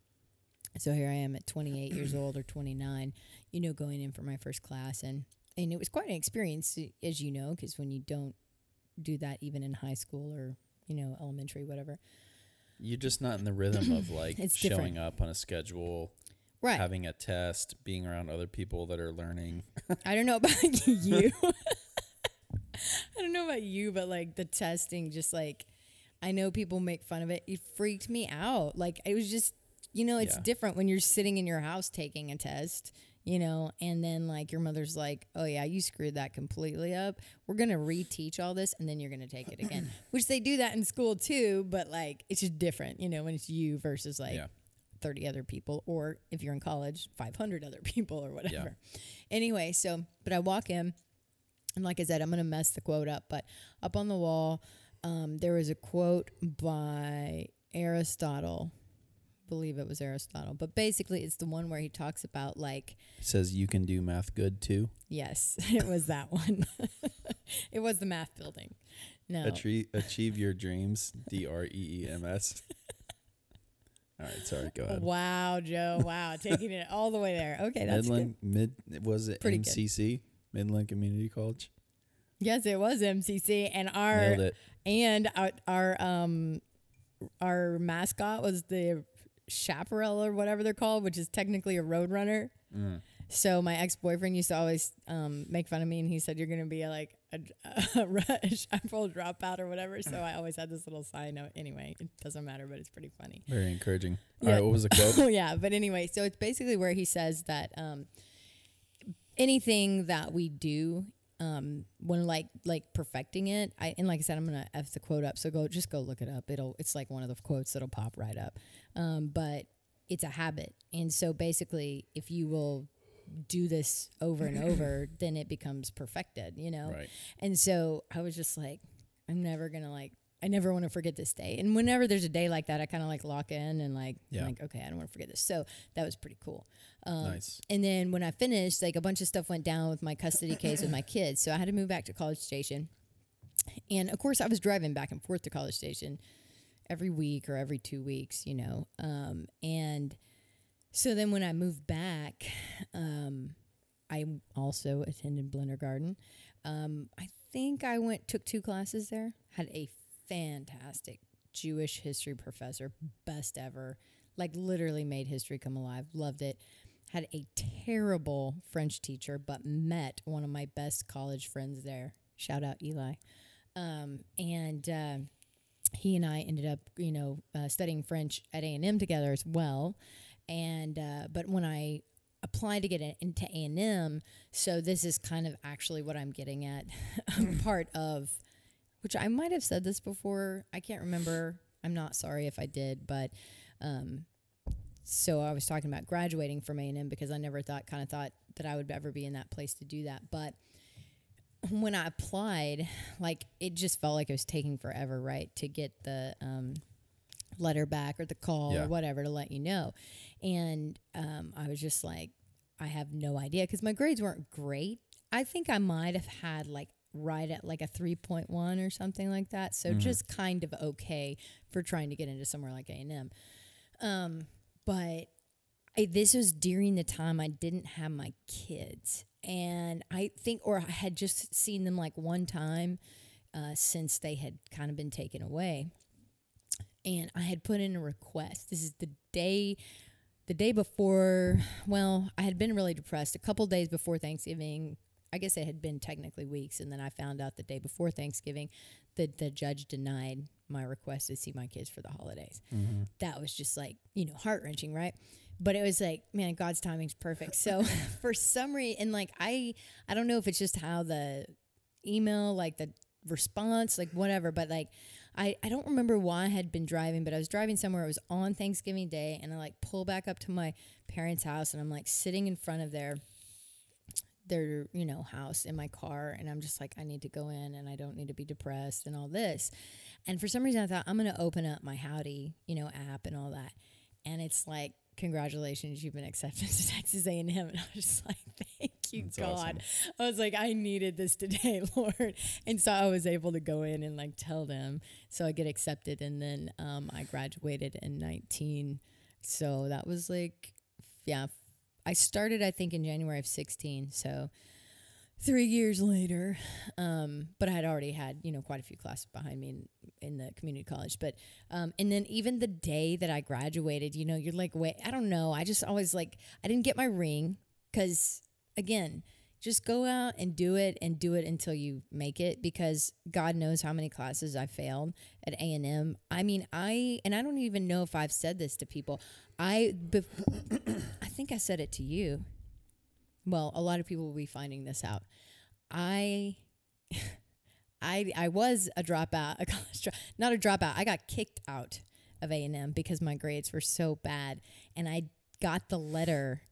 so here I am at 28 years old or 29, you know, going in for my first class. And, and it was quite an experience, as you know, because when you don't do that even in high school or, you know, elementary, whatever. You're just not in the rhythm of like It's showing different. up on a schedule, Right. having a test, being around other people that are learning. I don't know about you. I don't know about you, but like the testing, just like I know people make fun of it. It freaked me out. Like it was just, you know, it's Yeah. different when you're sitting in your house taking a test, you know, and then like your mother's like, oh yeah, you screwed that completely up. We're going to reteach all this and then you're going to take it again, which they do that in school too. But like it's just different, you know, when it's you versus like Yeah. 30 other people, or if you're in college, 500 other people or whatever. Anyway, so, but I walk in, and like I said, I'm going to mess the quote up, but up on the wall, um, there was a quote by Aristotle. believe it was Aristotle, but basically it's the one where he talks about like says you can do math good too. yes, it was that one. it was the math building. No. Achieve, achieve your dreams. D R E E M S. All right, sorry. Go ahead. Wow, Joe. Wow, taking it all the way there. Okay, that's Midland good. mid was it Pretty good. MCC Midland Community College? Yes, it was MCC, and our Nailed it. And our, our um our mascot was the chaparral or whatever they're called, which is technically a road runner. Mm. So my ex boyfriend used to always um, make fun of me, and he said you're gonna be like a, a chaparral dropout or whatever. So I always had this little sign note. Anyway, it doesn't matter, but it's pretty funny. Very encouraging. All Yeah. right, what was the quote? Oh yeah, but anyway, so it's basically where he says that um, anything that we do um, when like like perfecting it, I and like I said, I'm gonna f the quote up. So go just go look it up. It'll it's like one of the quotes that'll pop right up. Um, but it's a habit, and so basically, if you will do this over and over, then it becomes perfected. You know. Right. And so I was just like, I'm never gonna like. I never want to forget this day. And whenever there's a day like that, I kind of like lock in and like, I'm Yeah. like, okay, I don't want to forget this. So that was pretty cool. Um, Nice. And then when I finished, like a bunch of stuff went down with my custody case with my kids. So I had to move back to College Station. And of course, I was driving back and forth to College Station every week or every two weeks, you know. Um, and so then when I moved back, um, I also attended Blender Garden. Um, I think I went took two classes there. Had a fantastic Jewish history professor, best ever. Like literally made history come alive. Loved it. Had a terrible French teacher, but met one of my best college friends there. Shout out Eli. Um, and uh, he and I ended up, you know, uh, studying French at A and M together as well. And uh, but when I applied to get into A and M, so this is kind of actually what I'm getting at. part of which I might have said this before. I can't remember. I'm not sorry if I did, but um, so I was talking about graduating from A and M because I never thought, kind of thought that I would ever be in that place to do that. But when I applied, like it just felt like it was taking forever, right, to get the um, letter back or the call Yeah. or whatever to let you know. And um, I was just like, I have no idea because my grades weren't great. I think I might have had like right at like a 3.1 or something like that. So just kind of okay for trying to get into somewhere like A&M. Um, but I, this was during the time I didn't have my kids. And I think, or I had just seen them like one time uh, since they had kind of been taken away. And I had put in a request. This is the day, the day before, well, I had been really depressed. A couple days before Thanksgiving, I guess it had been technically weeks. And then I found out the day before Thanksgiving that the judge denied my request to see my kids for the holidays mm-hmm. that was just like you know heart wrenching, right? But it was like, man, God's timing's perfect. So for some reason, and like I, I don't know if it's just how the email, like the response, like whatever, but like I, I don't remember why I had been driving, but I was driving somewhere. It was on Thanksgiving Day, and I like pull back up to my parents' house, and I'm like sitting in front of their their you know house in my car and i'm just like i need to go in and i don't need to be depressed and all this. And for some reason i thought i'm going to open up my howdy you know app and all that. And it's like congratulations you've been accepted to texas a&m and i was just like thank you That's god. i was like i needed this today lord. And so i was able to go in and like tell them. So i get accepted and then um, i graduated in 19 so that was like yeah I started, I think, in January of 16. So three years later, um, but I had already had, you know, quite a few classes behind me in, in the community college. But, um, and then even the day that I graduated, you know, you're like, wait, I don't know. I just always like, I didn't get my ring because, again, just go out and do it and do it until you make it because God knows how many classes I failed at A&M. I mean, I and I don't even know if I've said this to people. I bef- I think I said it to you. Well, a lot of people will be finding this out. I I I was a dropout, a college not a dropout. I got kicked out of A&M because my grades were so bad and I got the letter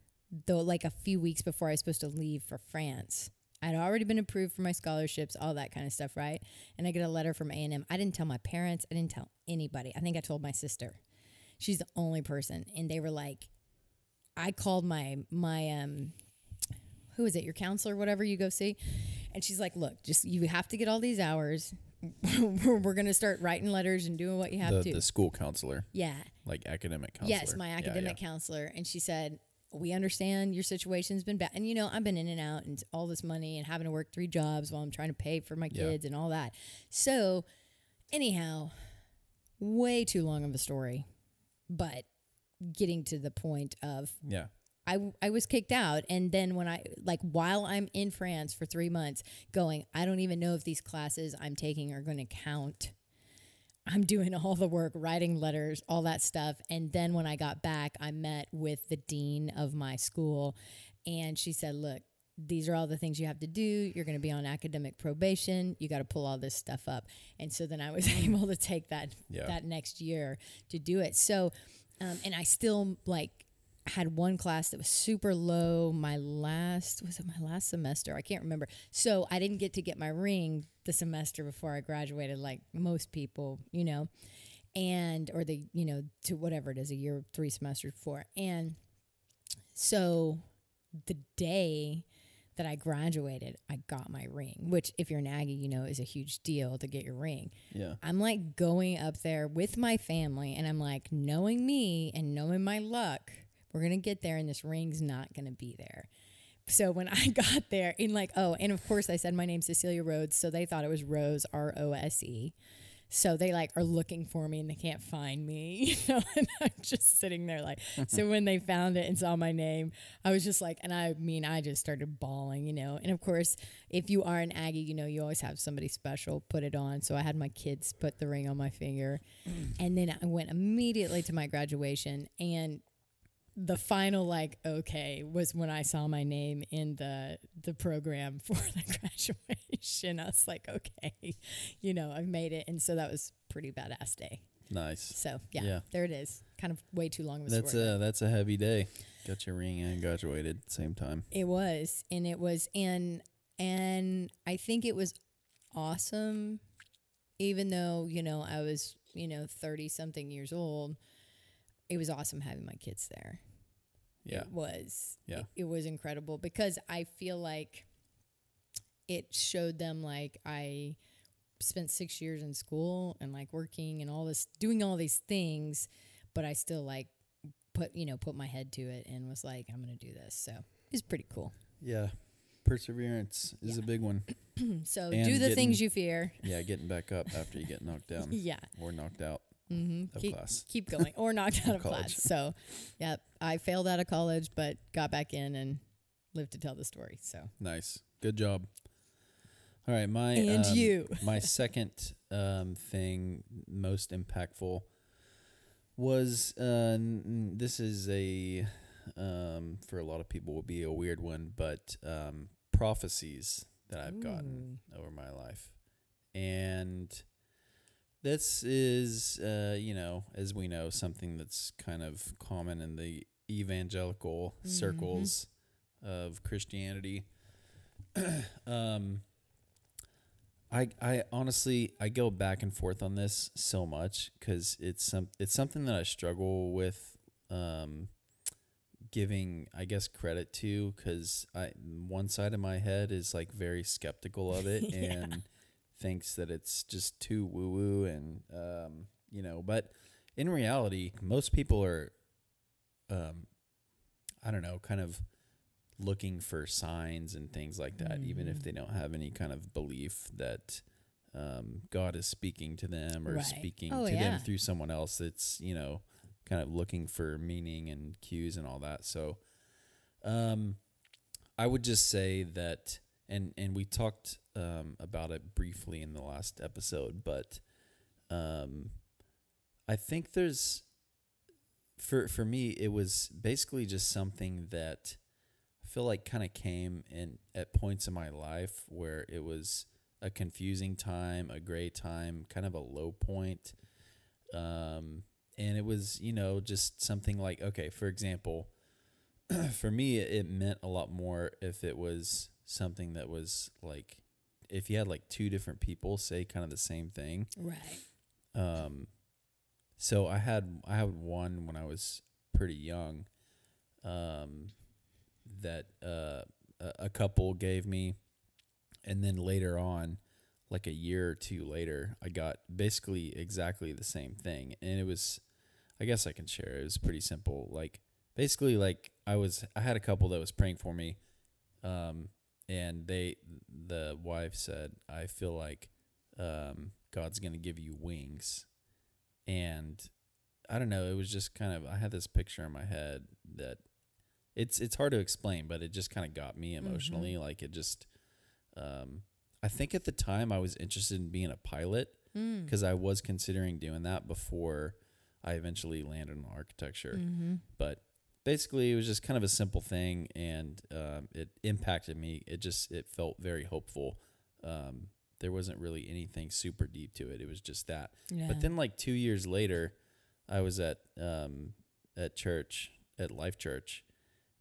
though like a few weeks before I was supposed to leave for France. I'd already been approved for my scholarships, all that kind of stuff, right? And I get a letter from A&M. I didn't tell my parents, I didn't tell anybody. I think I told my sister. She's the only person and they were like I called my my um who is it, your counselor, whatever you go see. And she's like, look, just you have to get all these hours we're, we're gonna start writing letters and doing what you have The, to. the school counselor, yeah. like academic counselor. Yes, my Yeah, academic yeah. counselor. And she said, We understand your situation's been bad. And, you know, I've been in and out and all this money and having to work three jobs while I'm trying to pay for my Yeah. kids and all that. So, anyhow, way too long of a story. But getting to the point of Yeah. I, I was kicked out. And then when I, like, while I'm in France for three months, going, I don't even know if these classes I'm taking are going to count. I'm doing all the work, writing letters, all that stuff. And then when I got back, I met with the dean of my school. And she said, Look, these are all the things you have to do. You're going to be on academic probation. You got to pull all this stuff up. And so then I was able to take that Yeah. that next year to do it. So, um, and I still like had one class that was super low. My last was it my last semester? I can't remember. So I didn't get to get my ring the semester before I graduated, like most people, you know, and or the you know to whatever it is, a year, three semesters before, and so the day that I graduated, I got my ring, which if you're an Aggie, you know, is a huge deal to get your ring. Yeah. I'm like going up there with my family, and I'm like, knowing me and knowing my luck, we're gonna get there, and this ring's not gonna be there. So when I got there, in like, oh, and of course I said my name's Cecilia Rhodes, so they thought it was Rose R O S E. So they like are looking for me and they can't find me, you know, and I'm just sitting there like. so when they found it and saw my name, I was just like, and I mean, I just started bawling, you know. And of course, if you are an Aggie, you know, you always have somebody special put it on. So I had my kids put the ring on my finger, mm. and then I went immediately to my graduation and the final like okay was when I saw my name in the the program for the graduation. I was like, okay, you know, I've made it, and so that was pretty badass day. Nice. So yeah, Yeah. there it is. Kind of way too long of a That's story. a that's a heavy day. Got your ring and graduated at the same time. It was, and it was, and and I think it was awesome, even though you know I was you know thirty something years old. It was awesome having my kids there. Yeah. It was. Yeah. It, it was incredible because I feel like it showed them like I spent six years in school and like working and all this, doing all these things, but I still like put, you know, put my head to it and was like, I'm going to do this. So it's pretty cool. Yeah. Perseverance is a big one. So And do the things you fear. Yeah, getting back up after you get knocked down Yeah. or knocked out Mm-hmm. of keep, class. keep going or knocked out of class. So, yeah, I failed out of college, but got back in and lived to tell the story. So, Nice. Good job. All right, my and um, you. my second um, thing most impactful was uh, n- this is a um, for a lot of people will be a weird one, but um, prophecies that I've gotten over my life, and this is uh, you know as we know something that's kind of common in the evangelical Mhm. circles of Christianity. um, I I honestly I go back and forth on this so much because it's some it's something that I struggle with um, giving I guess credit to because I one side of my head is like very skeptical of it Yeah. and thinks that it's just too woo woo and um, you know but in reality most people are um, I don't know kind of looking for signs and things like that, even if Mhm. they don't have any kind of belief that um, God is speaking to them or Right. speaking Oh, to yeah. them through someone else It's you know, kind of looking for meaning and cues and all that. So um, I would just say that, and, and we talked um, about it briefly in the last episode, but um, I think there's, for, for me, it was basically just something that I feel like kind of came in at points in my life where it was a confusing time, a gray time, kind of a low point. Um, and it was, you know, just something like, okay, for example, for me, it, it meant a lot more if it was something that was like, if you had like two different people say kind of the same thing. Right. Um, so I had I had one when I was pretty young, um, that uh, a, couple gave me, and then later on, like a year or two later, I got basically exactly the same thing, and it was, I guess I can share. It was pretty simple. Like basically, like I was, I had a couple that was praying for me, um, and they, the wife said, I feel like, um, God's gonna give you wings, and I don't know. It was just kind of I had this picture in my head that it's it's hard to explain, but it just kind of got me emotionally. Like it just, um, I think at the time I was interested in being a pilot Mm. because I was considering doing that before I eventually landed on architecture. Mm-hmm. But basically, it was just kind of a simple thing, and um, it impacted me. It just it felt very hopeful. Um, there wasn't really anything super deep to it. It was just that. Yeah. But then, like two years later, I was at um, at church at Life Church,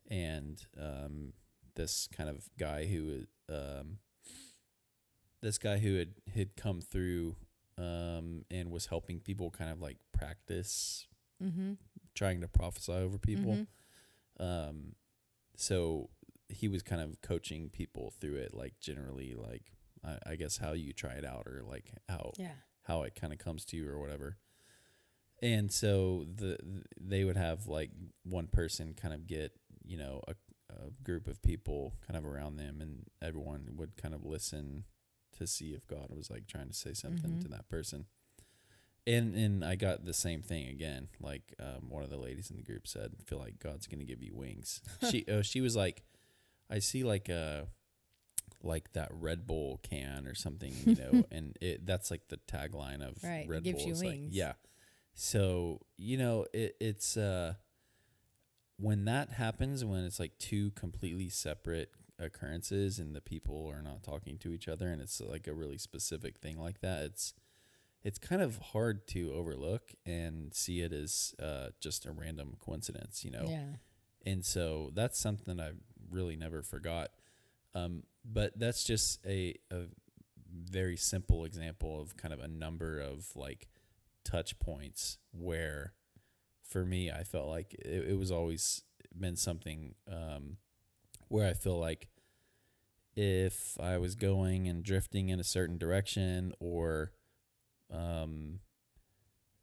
and um, this kind of guy who um, this guy who had had come through um, and was helping people kind of like practice mm-hmm. Trying to prophesy over people. Mhm. Um, so he was kind of coaching people through it, like generally, like I, I guess how you try it out, or like how Yeah. how it kind of comes to you or whatever. And so the they would have like one person kind of get you know a, a group of people kind of around them, and everyone would kind of listen to see if God was like trying to say something Mhm. to that person. And and I got the same thing again. Like um, one of the ladies in the group said, "I "Feel like God's gonna give you wings." she oh, she was like, "I see like a like that Red Bull can or something, you know, and it that's like the tagline of Right, it Red gives Bull. you is like, wings. yeah. So you know, it, it's uh, when that happens, when it's like two completely separate occurrences and the people are not talking to each other, and it's like a really specific thing like that. It's it's kind of hard to overlook and see it as uh, just a random coincidence, you know Yeah. and so that's something I really never forgot. Um, but that's just a, a very simple example of kind of a number of like touch points where for me I felt like it, it was always been something um, where I feel like if I was going and drifting in a certain direction or um,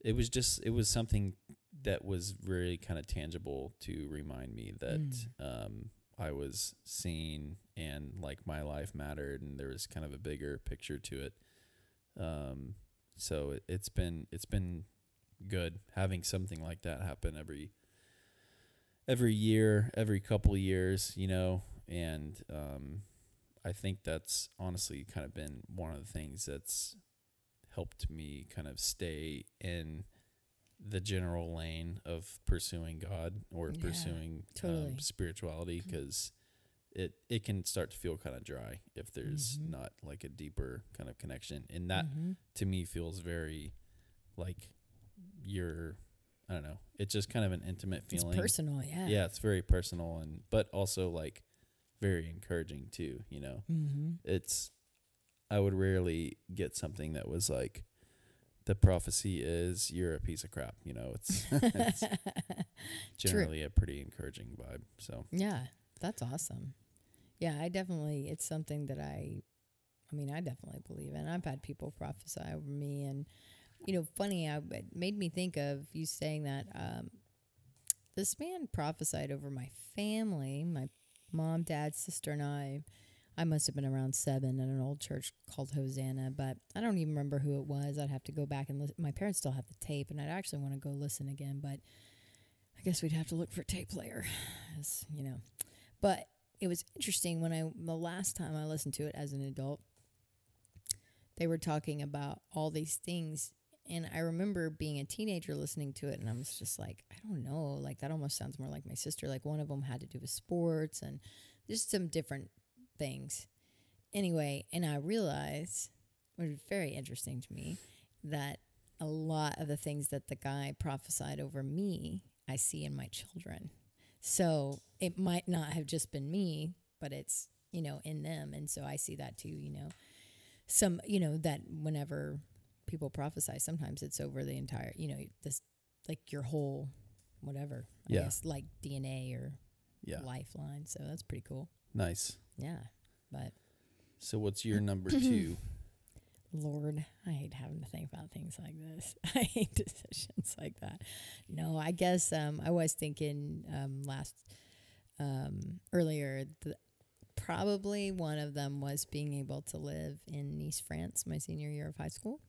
it was just it was something that was really kind of tangible to remind me that Mm. um, I was seen and like my life mattered and there was kind of a bigger picture to it. Um, so it, it's been it's been good having something like that happen every every year, every couple of years, you know, and um, I think that's honestly kind of been one of the things that's helped me kind of stay in the general lane of pursuing God or Yeah, pursuing totally. um, spirituality because it it can start to feel kind of dry if there's Mhm. not like a deeper kind of connection and that Mhm. to me feels very like you're I don't know it's just kind of an intimate It's feeling personal. Yeah. yeah it's very personal and but also like very encouraging too you know Mm-hmm. it's I would rarely get something that was like the prophecy is you're a piece of crap. You know, it's, it's generally a pretty encouraging vibe. So Yeah, that's awesome. Yeah, I definitely it's something that I I mean, I definitely believe in. I've had people prophesy over me and you know, funny, I, it made me think of you saying that um this man prophesied over my family, my mom, dad, sister and I. I must have been around 7 at an old church called Hosanna, but I don't even remember who it was. I'd have to go back and listen. My parents still have the tape and I'd actually want to go listen again, but I guess we'd have to look for a tape player. As, you know. But it was interesting when I the last time I listened to it as an adult, they were talking about all these things. And I remember being a teenager listening to it, and I was just like, I don't know, like that almost sounds more like my sister. Like one of them had to do with sports and just some different things. Anyway, and I realized, which was very interesting to me, that a lot of the things that the guy prophesied over me, I see in my children. So it might not have just been me, but it's, you know, in them. And so I see that too, you know. Some, you know, that whenever people prophesy, sometimes it's over the entire, you know, this, like your whole, whatever, I Yeah. guess, like DNA or yeah, lifeline. So that's pretty cool. nice. Yeah. But So what's your number two? Lord, I hate having to think about things like this. I hate decisions like that. No, I guess um, I was thinking um, last um, earlier. The, probably one of them was being able to live in Nice, France, my senior year of high school.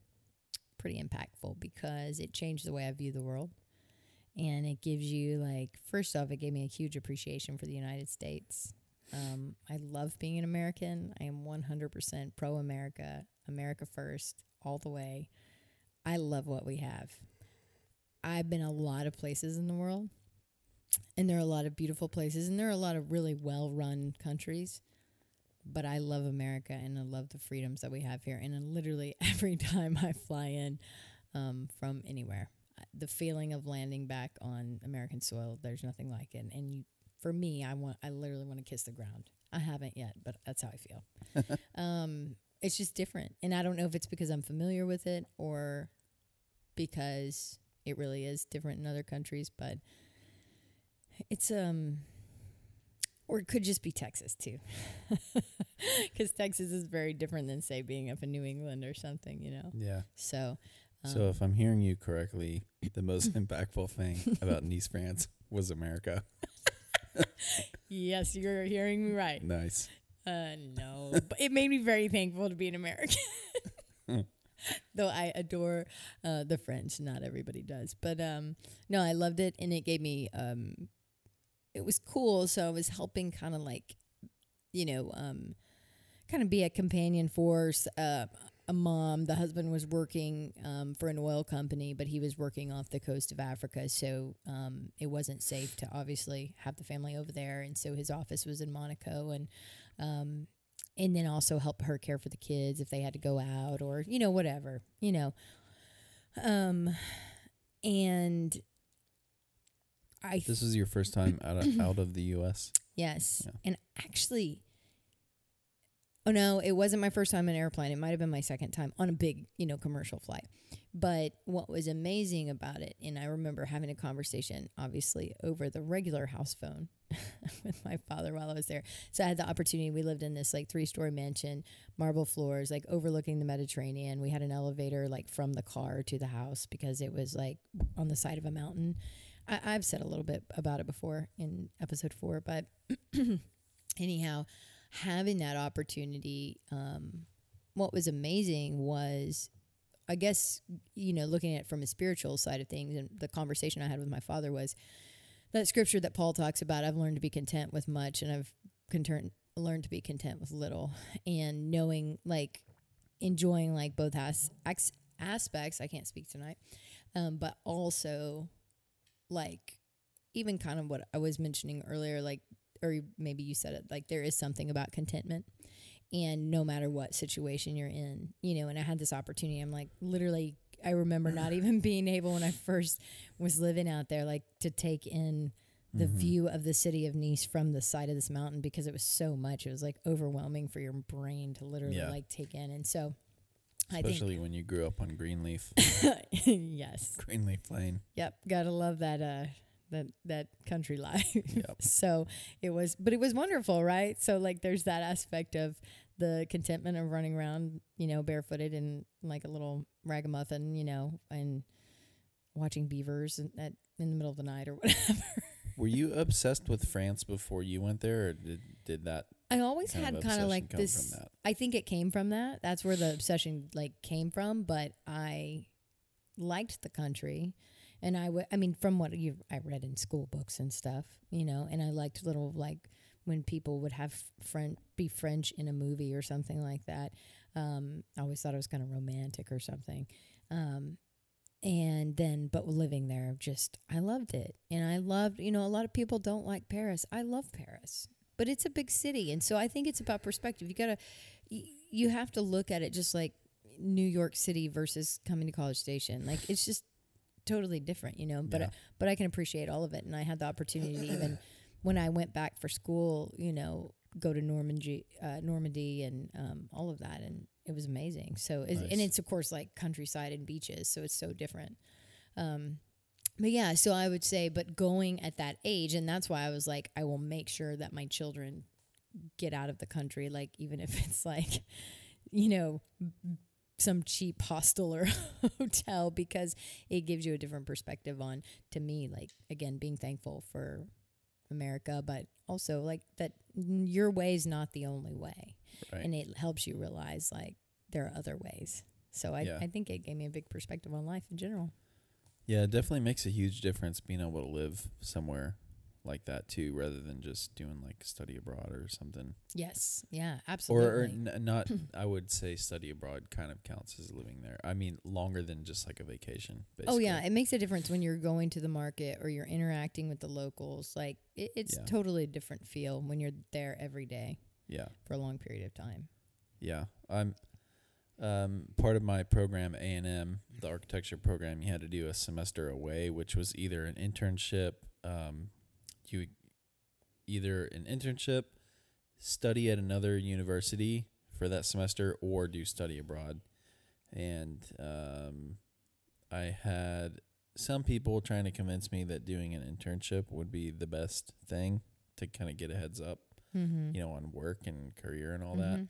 Pretty impactful because it changed the way I view the world, and it gives you like first off, it gave me a huge appreciation for the United States. Um, I love being an American. I am 100% pro America, America first, all the way. I love what we have. I've been a lot of places in the world, and there are a lot of beautiful places, and there are a lot of really well run countries. But I love America and I love the freedoms that we have here. And literally every time I fly in um, from anywhere, the feeling of landing back on American soil, there's nothing like it. And you, for me, I want, I literally want to kiss the ground. I haven't yet, but that's how I feel. um, it's just different, and I don't know if it's because I'm familiar with it or because it really is different in other countries, but it's um, or it could just be Texas too, because Texas is very different than say being up in New England or something, you know. Yeah. So, um, So if I'm hearing you correctly, the most impactful thing about Nice, France was America. Yes, you're hearing me right. Nice. Uh, no, but it made me very thankful to be an American. Though I adore uh, the French, not everybody does. But um, no, I loved it, and it gave me um, it was cool. So I was helping, kind of like, you know, um, kind of be a companion force. uh, a mom. The husband was working um, for an oil company, but he was working off the coast of Africa, so um, it wasn't safe to obviously have the family over there. And so his office was in Monaco, and um, and then also help her care for the kids if they had to go out or you know whatever you know. Um, and I This was your first time out of, out of the U.S. Yes. Yeah. And actually, oh no, it wasn't my first time in an airplane. It might have been my second time on a big, you know, commercial flight. But what was amazing about it, and I remember having a conversation, obviously, over the regular house phone with my father while I was there. So I had the opportunity. We lived in this like three story mansion, marble floors, like overlooking the Mediterranean. We had an elevator like from the car to the house because it was like on the side of a mountain. I, I've said a little bit about it before in episode four, but anyhow, having that opportunity, um, what was amazing was, I guess, you know, looking at it from a spiritual side of things, and the conversation I had with my father was that scripture that Paul talks about. I've learned to be content with much, and I've content, learned to be content with little, and knowing like enjoying like both as, aspects. I can't speak tonight, um, but also like even kind of what I was mentioning earlier, like or maybe you said it like there is something about contentment and no matter what situation you're in you know and i had this opportunity i'm like literally i remember not even being able when i first was living out there like to take in the view of the city of nice from the side of this mountain because it was so much it was like overwhelming for your brain to literally Yeah. like take in and so i Especially when you grew up on Greenleaf, yes Greenleaf Lane. Yep, gotta love that uh that that country life. Yep. so it was but it was wonderful, right? So like there's that aspect of the contentment of running around, you know, barefooted and like a little ragamuffin, you know, and watching beavers in, at, in the middle of the night or whatever. Were you obsessed with France before you went there, or did did that? I always kind of had kind of like this. I think it came from that. That's where the obsession like came from. But I liked the country, and I would. I mean, from what you I read in school books and stuff, you know, and I liked little like when people would have French be French in a movie or something like that. Um, I always thought it was kind of romantic or something. Um, and then, but living there, just I loved it, and I loved. You know, a lot of people don't like Paris. I love Paris but it's a big city and so i think it's about perspective you gotta you have to look at it just like new york city versus coming to college station like it's just totally different you know but Yeah. but i can appreciate all of it. And i had the opportunity to even when i went back for school you know go to normandy uh, normandy and um, all of that. And it was amazing. So it's, and it's of course like countryside and beaches. So it's so different. Um, but yeah, so I would say, but going at that age, and that's why I was like, I will make sure that my children get out of the country, like even if it's like, you know, some cheap hostel or hotel because it gives you a different perspective on to me like again being thankful for America but also like that your way is not the only way Right. and it helps you realize like there are other ways so I, Yeah. I think it gave me a big perspective on life in general Yeah, it definitely makes a huge difference being able to live somewhere like that too, rather than just doing like study abroad or something. yes yeah Or, absolutely or n- not, I would say study abroad kind of counts as living there. I mean, longer than just like a vacation. Basically. Oh yeah, it makes a difference when you're going to the market or you're interacting with the locals. Like it, it's Yeah. totally a different feel when you're there every day yeah, for a long period of time. yeah. I'm um, part of my program A and M, the architecture program. You had to do a semester away, which was either an internship, um, you would- either an internship, study at another university for that semester, or do study abroad. And um, I had some people trying to convince me that doing an internship would be the best thing to kind of get a heads up, Mm-hmm. you know, on work and career and all that.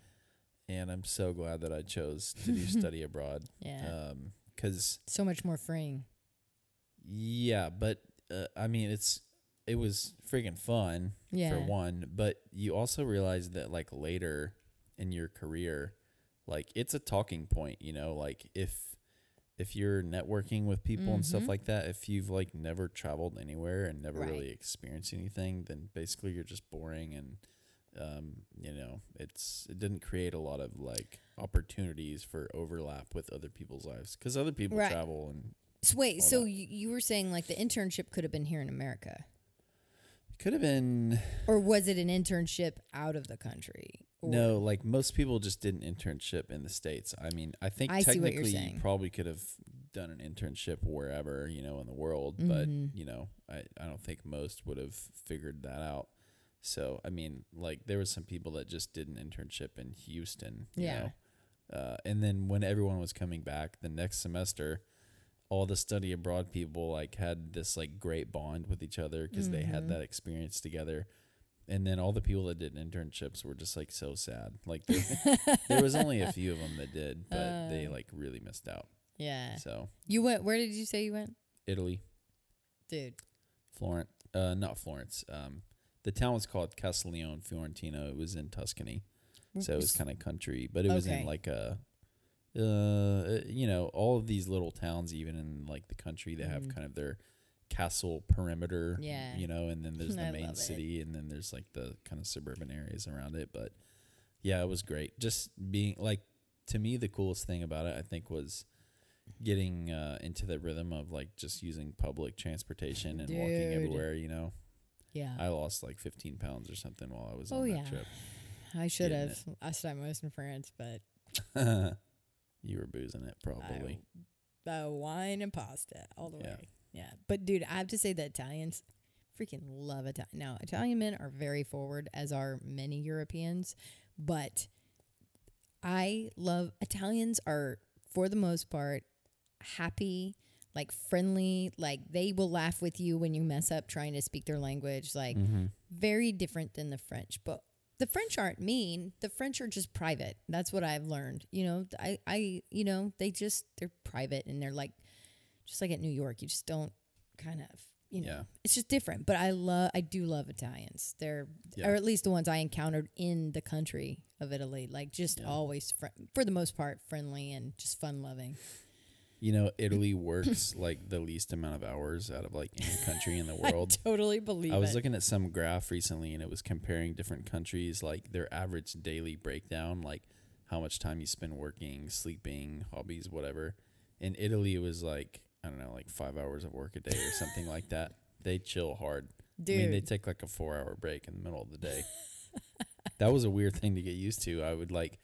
And I'm so glad that I chose to do study abroad. Yeah, Um 'cause so much more freeing. yeah, but uh, I mean, it's it was freaking fun Yeah, for one, but you also realize that like later in your career, like it's a talking point, you know, like if if you're networking with people and stuff Mhm. like that, if you've like never traveled anywhere and never Right. really experienced anything, then basically you're just boring and um, you know, it's it didn't create a lot of like opportunities for overlap with other people's lives because other people Right. travel and So wait, so that. you, you were saying like the internship could have been here in America, could have been or was it an internship out of the country? Or- No, like most people just did an internship in the states. I mean, I think I see what you're technically you probably could have done an internship wherever you know in the world, but Mhm. you know, I I don't think most would have figured that out. So I mean, like there was some people that just did an internship in Houston, you Yeah. know, uh, and then when everyone was coming back the next semester. All the study abroad people like had this like great bond with each other because they had Mhm. that experience together and then all the people that did internships were just like so sad. Like there, was only a few of them that did, but they Uh. like really missed out. yeah, So you went. Where did you say you went, Italy, dude? Florence, uh, not Florence. Um, the town was called Castiglione Fiorentino. It was in Tuscany, so it was kind of country, but it was Okay. in like a, uh, you know, all of these little towns, even in like the country, they have Mhm. kind of their castle perimeter. Yeah. you know, and then there's I the main love it. city, and then there's like the kind of suburban areas around it. But yeah, it was great. Just being like to me, the coolest thing about it, I think, was getting uh, into the rhythm of like just using public transportation and walking everywhere. You know, Yeah, I lost like 15 pounds or something while I was Oh, on yeah. that trip. I should have I was in France, but you were boozing it probably. I, uh, wine and pasta all the Yeah. way. Yeah, but dude, I have to say the Italians freaking love Italian. Now, Italian men are very forward, as are many Europeans, but I love Italians are for the most part happy, like friendly, like they will laugh with you when you mess up trying to speak their language, like mm-hmm. very different than the French. But the French aren't mean. The French are just private. That's what I've learned. You know, I, I, you know, they just they're private and they're like, just like at New York, you just don't kind of, you know, Yeah. it's just different. But I love, I do love Italians. They're, Yeah. or at least the ones I encountered in the country of Italy, like just Yeah. always, fr- for the most part, friendly and just fun loving. You know, Italy works like the least amount of hours out of like any country in the world. Totally believe I was it. looking at some graph recently and it was comparing different countries, like their average daily breakdown, like how much time you spend working, sleeping, hobbies, whatever. In Italy, it was like, I don't know, like five hours of work a day or something like that. They chill hard. Dude, I mean, they take like a four hour break in the middle of the day. that was a weird thing to get used to. I would like,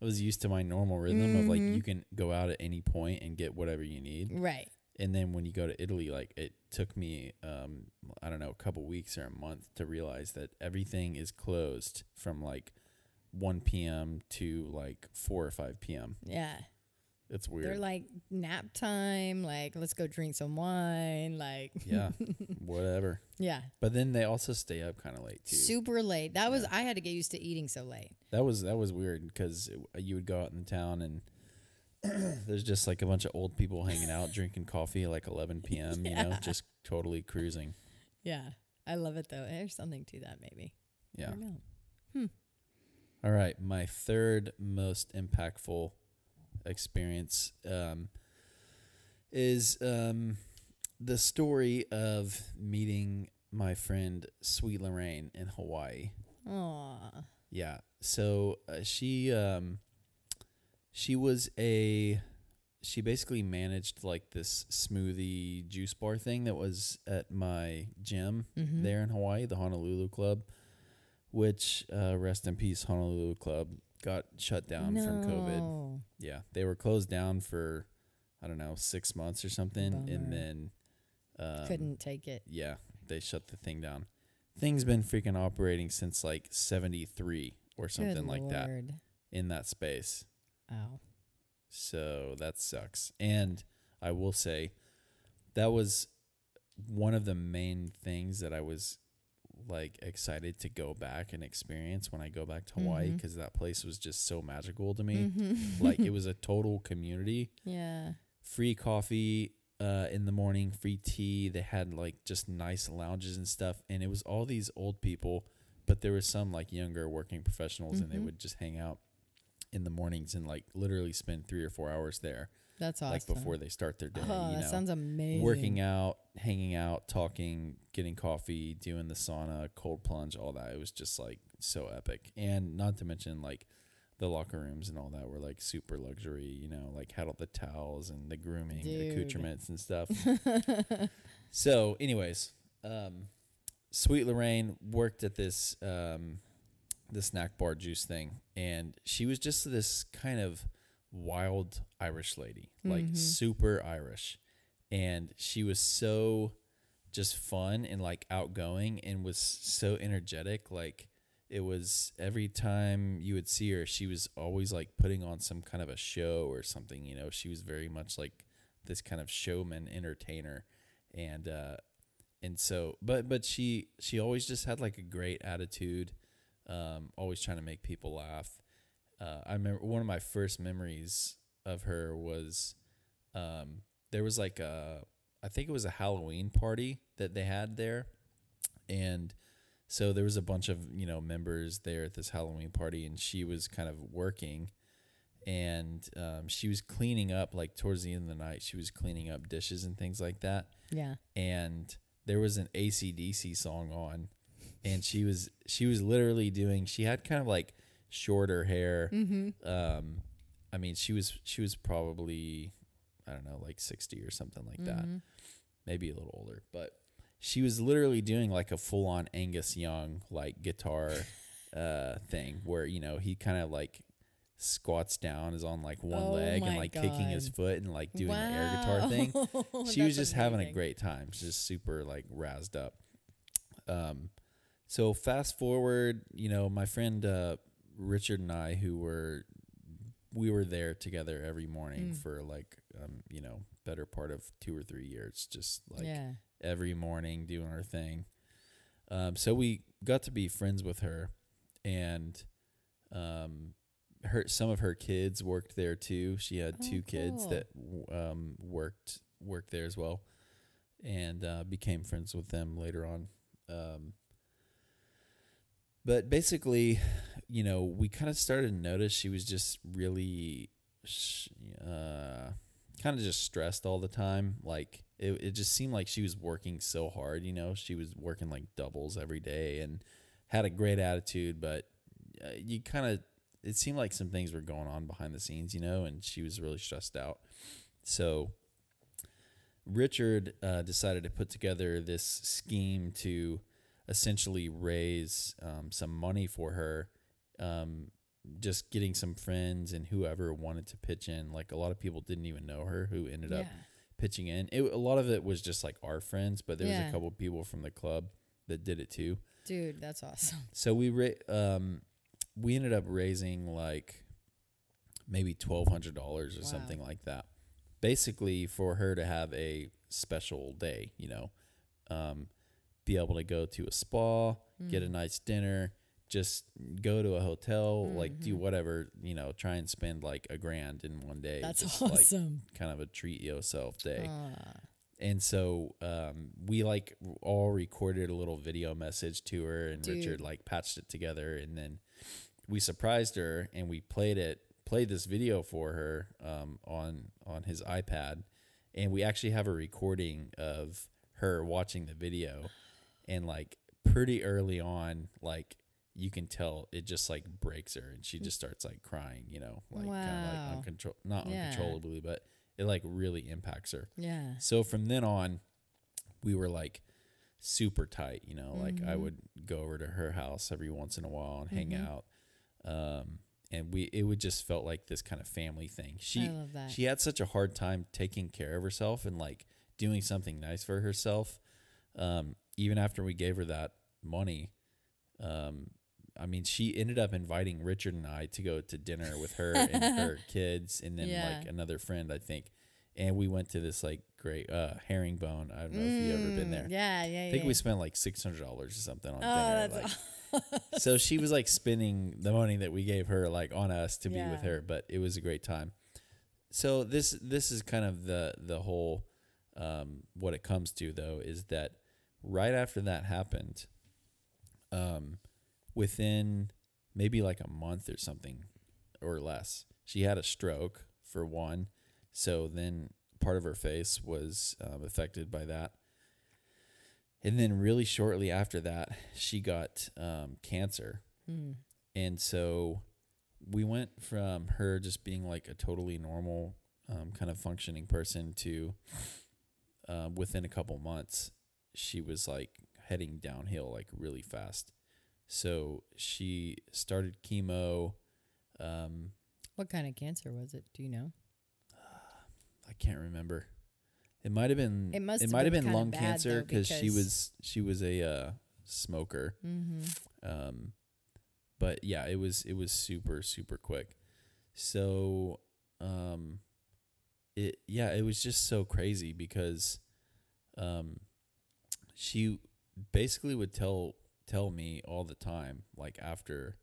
I was used to my normal rhythm of like, you can go out at any point and get whatever you need right. and then when you go to Italy, like it took me, um, I don't know, a couple weeks or a month to realize that everything is closed from like 1 p.m. to like 4 or 5 p.m. Yeah. It's weird. They're like nap time, like let's go drink some wine, like yeah, whatever. yeah, But then they also stay up kind of late too. super late. That was Yeah. I had to get used to eating so late. that was that was weird because you would go out in town and there's just like a bunch of old people hanging out, drinking coffee at like 11 p.m. You know, just totally cruising. Yeah. I love it though. There's something to that maybe. I Yeah. don't know. Hmm. All right, my third most impactful experience um, is um, the story of meeting my friend Sweet Lorraine in Hawaii. Aw. Yeah. So uh, she um she was a she basically managed like this smoothie juice bar thing that was at my gym Mhm. there in Hawaii, the Honolulu Club, which uh, rest in peace Honolulu Club got shut down from COVID. Yeah, they were closed down for I don't know six months or something, Bummer. and then um, Couldn't take it. yeah, they shut the thing down. Thing's been freaking operating since like 73 or something Good like that in that space. Ow. So that sucks. And I will say that was one of the main things that I was like excited to go back and experience when I go back to Hawaii because that place was just so magical to me. Mhm. like it was a total community yeah. free coffee uh, in the morning, free tea. They had like just nice lounges and stuff, and it was all these old people, but there was some like younger working professionals, and they Mhm. would just hang out in the mornings and like literally spend three or four hours there, That's awesome. like before they start their day. Oh, you that know, sounds amazing. working out, hanging out, talking, getting coffee, doing the sauna, cold plunge, all that. It was just like so epic, and not to mention like the locker rooms and all that were like super luxury, you know, like had all the towels and the grooming accoutrements and stuff. so, anyways, um, Sweet Lorraine worked at this um, the snack bar juice thing, and she was just this kind of wild Irish lady, like Mhm. super Irish, and she was so just fun and like outgoing and was so energetic like it was every time you would see her she was always like putting on some kind of a show or something you know? She was very much like this kind of showman entertainer and uh and so but but she she always just had like a great attitude um always trying to make people laugh. Uh i remember one of my first memories of her was um there was like a i think it was a halloween party that they had there and so there was a bunch of you know members there at this halloween party and she was kind of working and um, she was cleaning up like towards the end of the night she was cleaning up dishes and things like that yeah. and there was an ACDC song on and she was she was literally doing she had kind of like shorter hair Mm-hmm. um I mean she was she was probably I don't know like 60 or something like that. Mm-hmm. maybe a little older but she was literally doing like a full on Angus Young like guitar uh thing where you know he kind of like squats down is on like one Oh leg and like kicking his foot and like doing the air guitar thing. She was just having a great time She's just super like razzed up. Um so fast forward you know my friend uh richard and i who were we were there together every morning Mm. for like um you know better part of two or three years just like yeah. every morning doing our thing um so we got to be friends with her and um her some of her kids worked there too she had Oh, two kids that um worked worked there as well and uh, became friends with them later on um but basically you know we kind of started to notice she was just really uh kind of just stressed all the time. Like it, it just seemed like she was working so hard you know? She was working like doubles every day and had a great attitude but uh, you kind of it seemed like some things were going on behind the scenes you know? And she was really stressed out. So richard uh, decided to put together this scheme to essentially raise um, some money for her um, just getting some friends and whoever wanted to pitch in like a lot of people didn't even know her who ended yeah. up pitching in it, a lot of it was just like our friends but there was a couple people from the club that did it too Dude, that's awesome. so we ra- um we ended up raising like maybe twelve hundred dollars or Wow. something like that. Basically for her to have a special day, you know, um, be able to go to a spa, get a Mm. nice dinner, just go to a hotel, like do Mhm. whatever, you know, try and spend like a grand in one day. That's just, Like, awesome. kind of a treat yourself day. Ah, And so um, we like all recorded a little video message to her, and Richard like patched it together, and then we surprised her and we played it, played this video for her um, on on his iPad, and we actually have a recording of her watching the video, and like pretty early on, like you can tell it just like breaks her, and she just starts like crying, you know, like kind of like uncontrol, not Yeah. uncontrollably, but it like really impacts her. yeah. So from then on, we were like super tight, you know, like I Mhm. would go over to her house every once in a while and hang Mhm. out. Um, and we, it would just felt like this kind of family thing. She, I love that. she had such a hard time taking care of herself and like doing something nice for herself. Um, even after we gave her that money, um, I mean, she ended up inviting Richard and I to go to dinner with her and her kids, and then Yeah. like another friend, I think. And we went to this like great uh, herringbone. I don't know if you've ever been Mm, there. Yeah, yeah, I think yeah. we spent like six hundred dollars or something on Oh, dinner. like, so she was like spending the money that we gave her like on us to be with her, but it was a great time. So this this is kind of the the whole um, what it comes to though is that right after that happened, um, within maybe like a month or something or less, she had a stroke for one. So then part of her face was um, affected by that. And then really shortly after that, she got um, cancer. Mm. And so we went from her just being like a totally normal um, kind of functioning person to uh, within a couple months, she was like heading downhill like really fast. So she started chemo. Um, What kind of cancer was it? Do you know? I can't remember. It might have been. It must have might have been been lung cancer though, because she was she was a uh, smoker. Mm-hmm. Um, but yeah, it was it was super super quick. So, um, it yeah, it was just so crazy because, um, she basically would tell tell me all the time, like after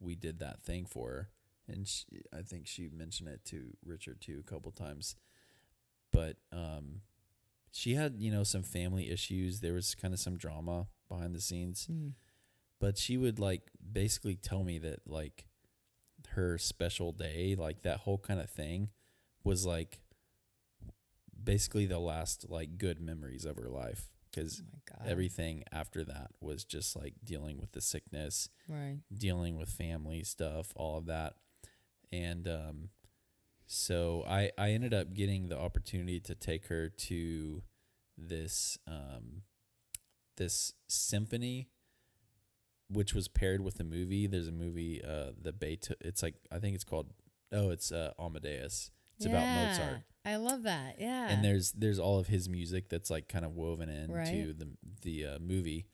we did that thing for her, and she, I think she mentioned it to Richard too a couple times, but um, she had you know some family issues. There was kind of some drama behind the scenes Mm. but she would like basically tell me that like her special day like that whole kind of thing was like basically the last like good memories of her life because Oh everything after that was just like dealing with the sickness right. dealing with family stuff all of that. And um so i i ended up getting the opportunity to take her to this um this symphony which was paired with a movie. There's a movie uh the Beethoven it's like i think it's called oh it's uh amadeus. It's about mozart I love that. Yeah. and there's there's all of his music that's like kind of woven into Right. the the uh, movie.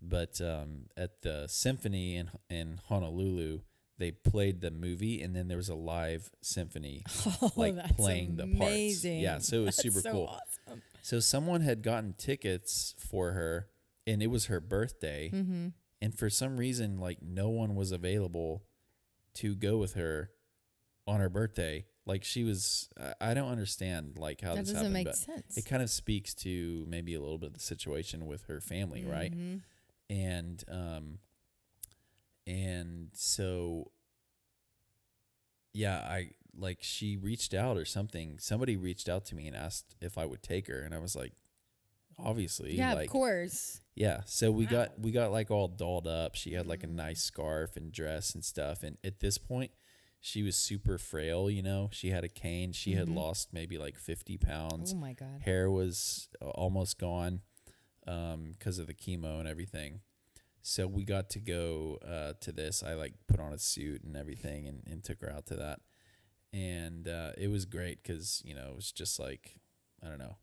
But um, at the symphony in in Honolulu, they played the movie, and then there was a live symphony oh, like playing the parts. amazing. Yeah, so it was That's super so cool. Awesome. So someone had gotten tickets for her, and it was her birthday, Mm-hmm. and for some reason, like no one was available to go with her on her birthday. Like she was, I- don't understand like how That this doesn't happened, make but sense. it kind of speaks to maybe a little bit of the situation with her family, right? Mhm. And um, and so yeah, I like she reached out or something. Somebody reached out to me and asked if I would take her, and I was like, obviously, Yeah, like of course. yeah. So we Wow. got we got like all dolled up. She had like a Mm. nice scarf and dress and stuff. And at this point, she was super frail. You know, she had a cane. She had Mhm. lost maybe like fifty pounds. Oh my god. Hair was uh, almost gone because of the chemo and everything. So we got to go uh, to this. I like put on a suit and everything and, and took her out to that. And uh, it was great because, you know, it was just like, I don't know.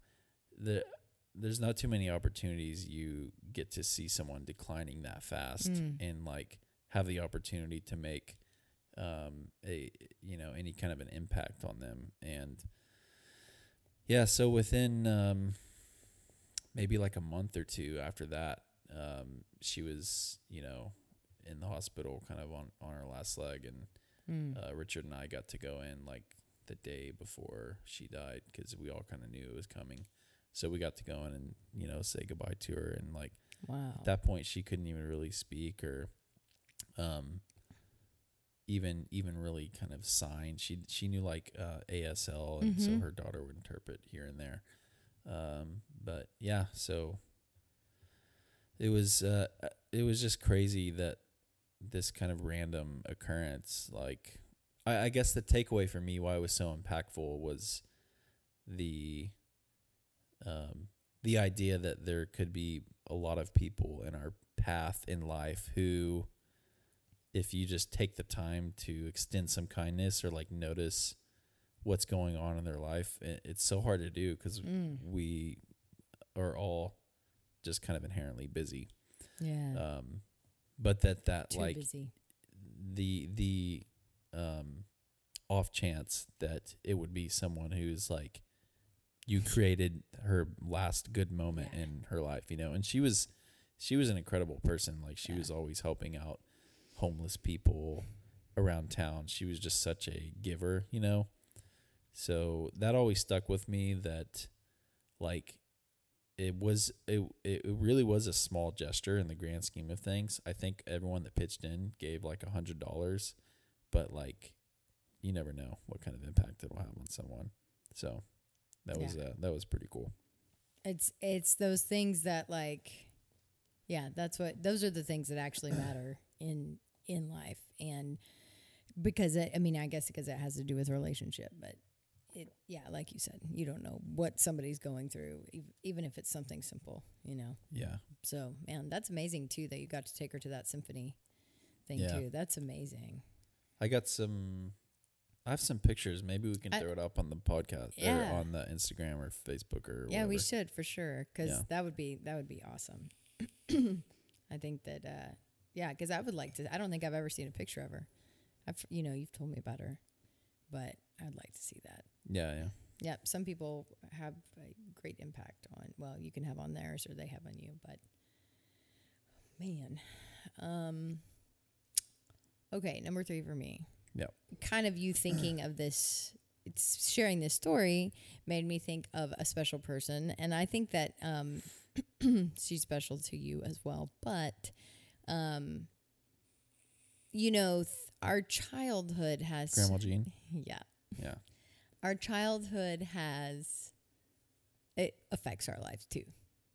The, there's not too many opportunities you get to see someone declining that fast Mm. and like have the opportunity to make um, a you know any kind of an impact on them and yeah so within um, maybe like a month or two after that um, she was you know in the hospital, kind of on on her last leg, and Mm. uh, Richard and I got to go in like the day before she died because we all kind of knew it was coming. So we got to go in and you know say goodbye to her, and like Wow. at that point she couldn't even really speak or um even even really kind of sign she she knew like uh ASL and so Mhm. her daughter would interpret here and there um but yeah so it was uh it was just crazy that this kind of random occurrence like I, I guess the takeaway for me why it was so impactful was the um the idea that there could be a lot of people in our path in life who if you just take the time to extend some kindness or like notice what's going on in their life it, it's so hard to do because Mm. we are all just kind of inherently busy Yeah. um but that that Too like busy. the the um off chance that it would be someone who's like you created her last good moment Yeah. in her life you know and she was she was an incredible person like she Yeah. was always helping out homeless people around town she was just such a giver you know so that always stuck with me that like it was it it really was a small gesture in the grand scheme of things. I think everyone that pitched in gave like a hundred dollars, but like you never know what kind of impact it'll have on someone. So that was Yeah. uh, that was pretty cool. It's it's those things that like yeah, that's what those are the things that actually matter in in life and because it, I mean I guess because it has to do with relationship, but it yeah, like you said, you don't know what somebody's going through ev- even if it's something simple, you know. Yeah, So, man, that's amazing too that you got to take her to that symphony thing Yeah. too. That's amazing. I got some. I have some pictures. Maybe we can I- throw it up on the podcast Yeah. or on the Instagram or Facebook or Yeah, we should for sure because Yeah. that would be that would be awesome. I think that uh, yeah, because I would like to. I don't think I've ever seen a picture of her. I've you know you've told me about her, but I'd like to see that. Yeah, yeah. Yep, some people have a great impact on. Well, you can have on theirs or they have on you, but man, um, okay, number three for me. Yep. Kind of you thinking of this, it's sharing this story made me think of a special person, and I think that um, she's special to you as well. But, um, you know, th- our childhood has Grandma Jean. yeah Yeah. our childhood has it affects our lives too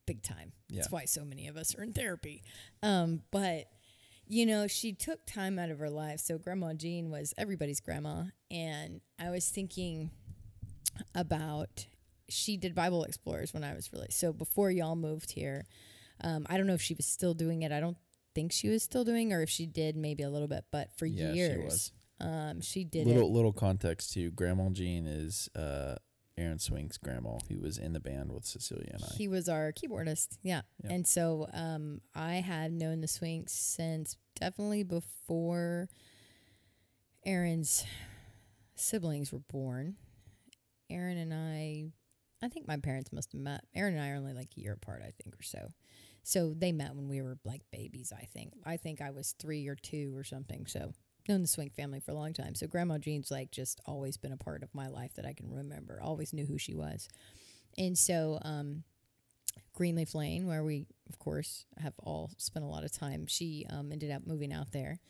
big time Yeah. that's why so many of us are in therapy um, but you know she took time out of her life so grandma jean was everybody's grandma and i was thinking about she did bible explorers when i was really so before y'all moved here um, i don't know if she was still doing it i don't think she was still doing or if she did maybe a little bit but for Yeah, she years was. um, she did little it little context too. Grandma Jean is uh, Aaron Swink's grandma, who was in the band with Cecilia and I. He was our keyboardist, yeah. Yeah. And so um, I had known the Swinks since definitely before Aaron's siblings were born. Aaron and I, I think my parents must have met. Aaron and I are only like a year apart, I think, or so. So they met when we were like babies, I think. I think I was three or two or something. So known the Swink family for a long time. So Grandma Jean's like just always been a part of my life that I can remember. Always knew who she was. And so um, Greenleaf Lane, where we, of course, have all spent a lot of time, she um, ended up moving out there.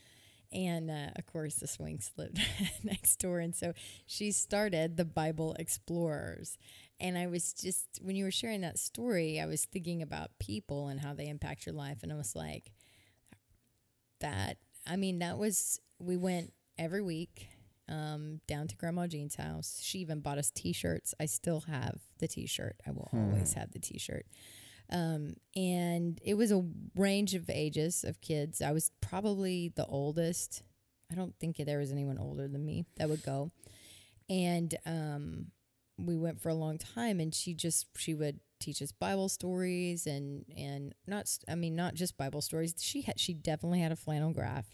And uh, of course, the Swinks lived next door. And so she started the Bible Explorers. And I was just, when you were sharing that story, I was thinking about people and how they impact your life. And I was like, that, I mean, that was, we went every week um, down to Grandma Jean's house. She even bought us t shirts. I still have the t shirt, I will always have the t shirt. Um, and it was a range of ages of kids. I was probably the oldest. I don't think there was anyone older than me that would go. And um, we went for a long time, and she just she would teach us Bible stories and and not I mean not just Bible stories. She had she definitely had a flannel graph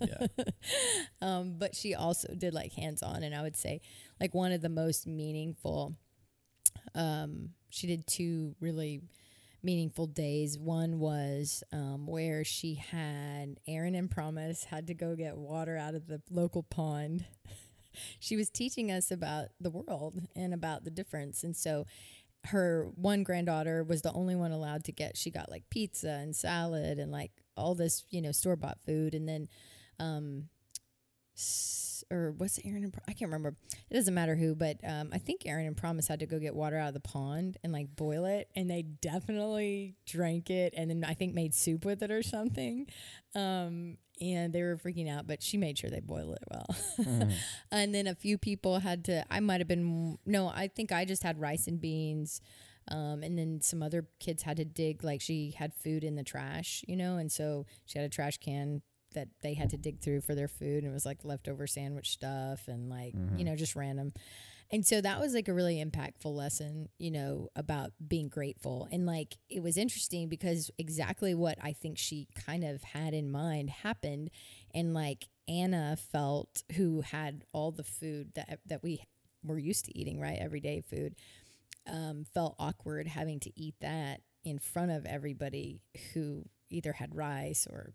yeah. um, but she also did like hands on, and I would say like one of the most meaningful. Um, she did two really meaningful days. One was um, where she had Aaron and Promise had to go get water out of the local pond. she was teaching us about the world and about the difference. And so her one granddaughter was the only one allowed to get, she got like pizza and salad and like all this, you know, store bought food. And then, um, or what's Aaron and Pro- I can't remember. It doesn't matter who, but um, I think Aaron and Promise had to go get water out of the pond and like boil it, and they definitely drank it, and then I think made soup with it or something. Um, and they were freaking out, but she made sure they boiled it well. and then a few people had to. I might have been no, I think I just had rice and beans. Um, and then some other kids had to dig, like she had food in the trash, you know, and so she had a trash can that they had to dig through for their food and it was like leftover sandwich stuff and like you know just random. And so that was like a really impactful lesson you know about being grateful. And like it was interesting because exactly what i think she kind of had in mind happened and like anna felt who had all the food that that we were used to eating right? Everyday food um, felt awkward having to eat that in front of everybody who either had rice or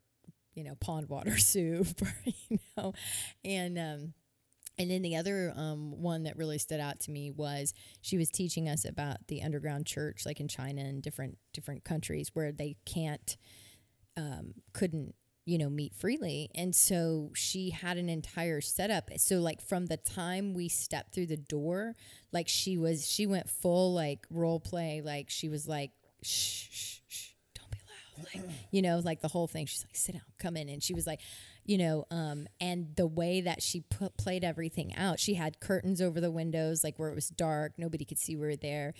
you know pond water soup you know and um and then the other um, one that really stood out to me was she was teaching us about the underground church, like in China and different different countries where they can't, um, couldn't, you know, meet freely. And so she had an entire setup. So like from the time we stepped through the door, like she was, she went full like role play. Like she was like, shh, shh, shh, don't be loud. Like, you know, like the whole thing. She's like, sit down, come in. And she was like, you know, um, and the way that she put, played everything out, she had curtains over the windows, like where it was dark, nobody could see we were there.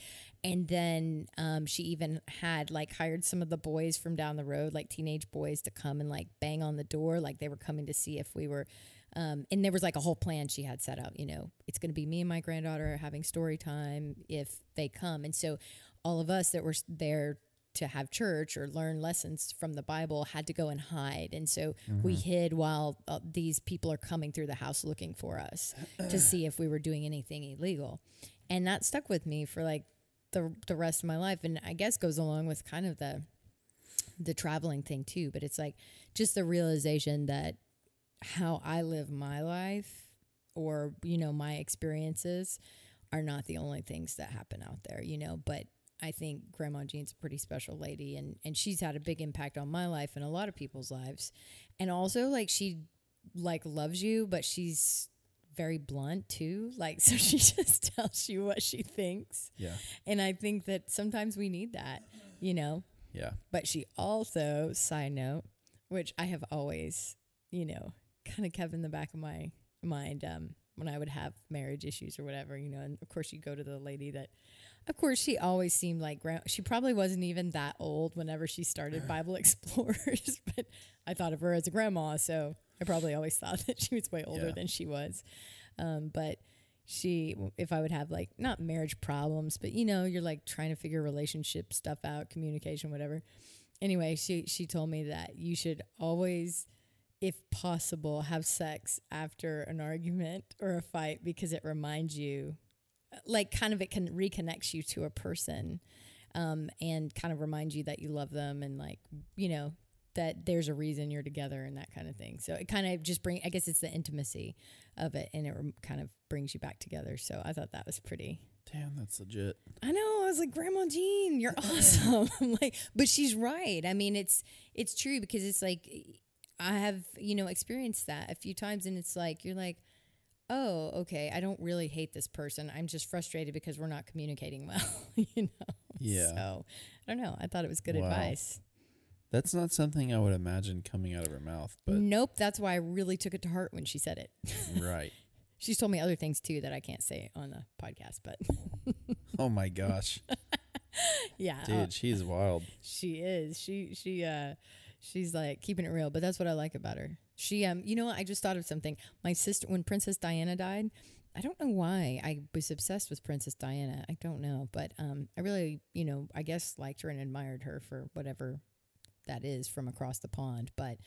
And then um, she even had like hired some of the boys from down the road, like teenage boys, to come and like bang on the door, like they were coming to see if we were. Um, and there was like a whole plan she had set out. You know, it's going to be me and my granddaughter having story time if they come. And so all of us that were there to have church or learn lessons from the Bible had to go and hide. And so we hid while uh, these people are coming through the house looking for us to see if we were doing anything illegal. And that stuck with me for like the the rest of my life and I guess goes along with kind of the the traveling thing too, but it's like just the realization that how I live my life or you know my experiences are not the only things that happen out there, you know, but I think Grandma Jean's a pretty special lady and and she's had a big impact on my life and a lot of people's lives. And also like she like loves you, but she's very blunt too. Like so she just tells you what she thinks. Yeah. And I think that sometimes we need that, you know. Yeah. But she also, side note, which I have always, you know, kind of kept in the back of my mind um, when I would have marriage issues or whatever, you know. And of course, you go to the lady that, of course, she always seemed like grand. She probably wasn't even that old whenever she started Bible Explorers, but I thought of her as a grandma, so I probably always thought that she was way older Yeah. than she was. Um, but she if i would have like not marriage problems but you know you're like trying to figure relationship stuff out communication whatever anyway she she told me that you should always if possible have sex after an argument or a fight because it reminds you like kind of it can reconnects you to a person um, and kind of reminds you that you love them and like you know that there's a reason you're together and that kind of thing so it kind of just bring i guess it's the intimacy of it and it kind of brings you back together so i thought that was pretty Damn, that's legit. I know. I was like, Grandma Jean, you're awesome. I'm like, but she's right. I mean, it's it's true because it's like I have you know experienced that a few times, and it's like you're like, oh, okay, I don't really hate this person. I'm just frustrated because we're not communicating well. you know. Yeah. So I don't know. I thought it was good Wow. advice. That's not something I would imagine coming out of her mouth, but nope. That's why I really took it to heart when she said it. right. She's told me other things too that I can't say on the podcast, but Oh my gosh. yeah, uh, Dude, she's wild. She is. She she uh she's like keeping it real, but that's what I like about her. She um you know I just thought of something. My sister when Princess Diana died, I don't know why I was obsessed with Princess Diana. I don't know, but um I really, you know, I guess liked her and admired her for whatever that is from across the pond, but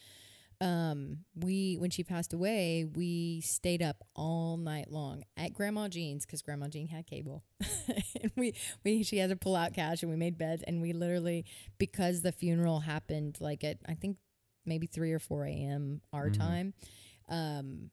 um, we when she passed away, we stayed up all night long at Grandma Jean's because Grandma Jean had cable, and we we she had to pull out cash and we made beds and we literally because the funeral happened like at I think maybe three or four a.m. our time. Um,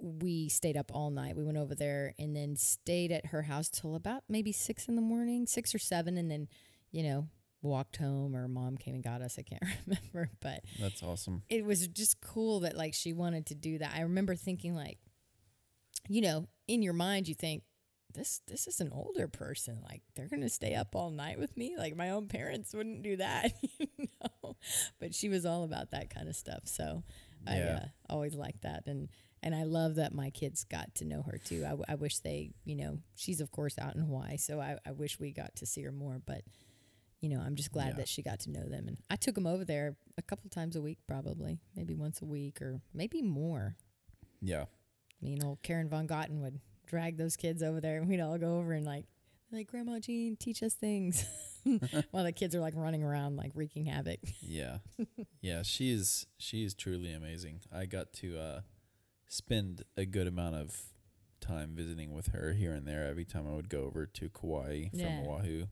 we stayed up all night. We went over there and then stayed at her house till about maybe six in the morning, six or seven, and then, you know, walked home or mom came and got us. I can't remember, but That's awesome. it was just cool that like she wanted to do that. I remember thinking like, you know, in your mind you think this this is an older person. Like they're gonna stay up all night with me. Like my own parents wouldn't do that, you know. But she was all about that kind of stuff. So I uh, always liked that, and and I love that my kids got to know her too. I wish they, you know, she's of course out in Hawaii, so I, I wish we got to see her more. But you know, I'm just glad Yeah. that she got to know them, and I took them over there a couple times a week, probably maybe once a week or maybe more. Yeah. I mean, old Karen Von Gotten would drag those kids over there, and we'd all go over and like, like Grandma Jean, teach us things, while the kids are like running around like wreaking havoc. Yeah. yeah, she is she is truly amazing. I got to uh spend a good amount of time visiting with her here and there every time I would go over to Kauai from Yeah. Oahu.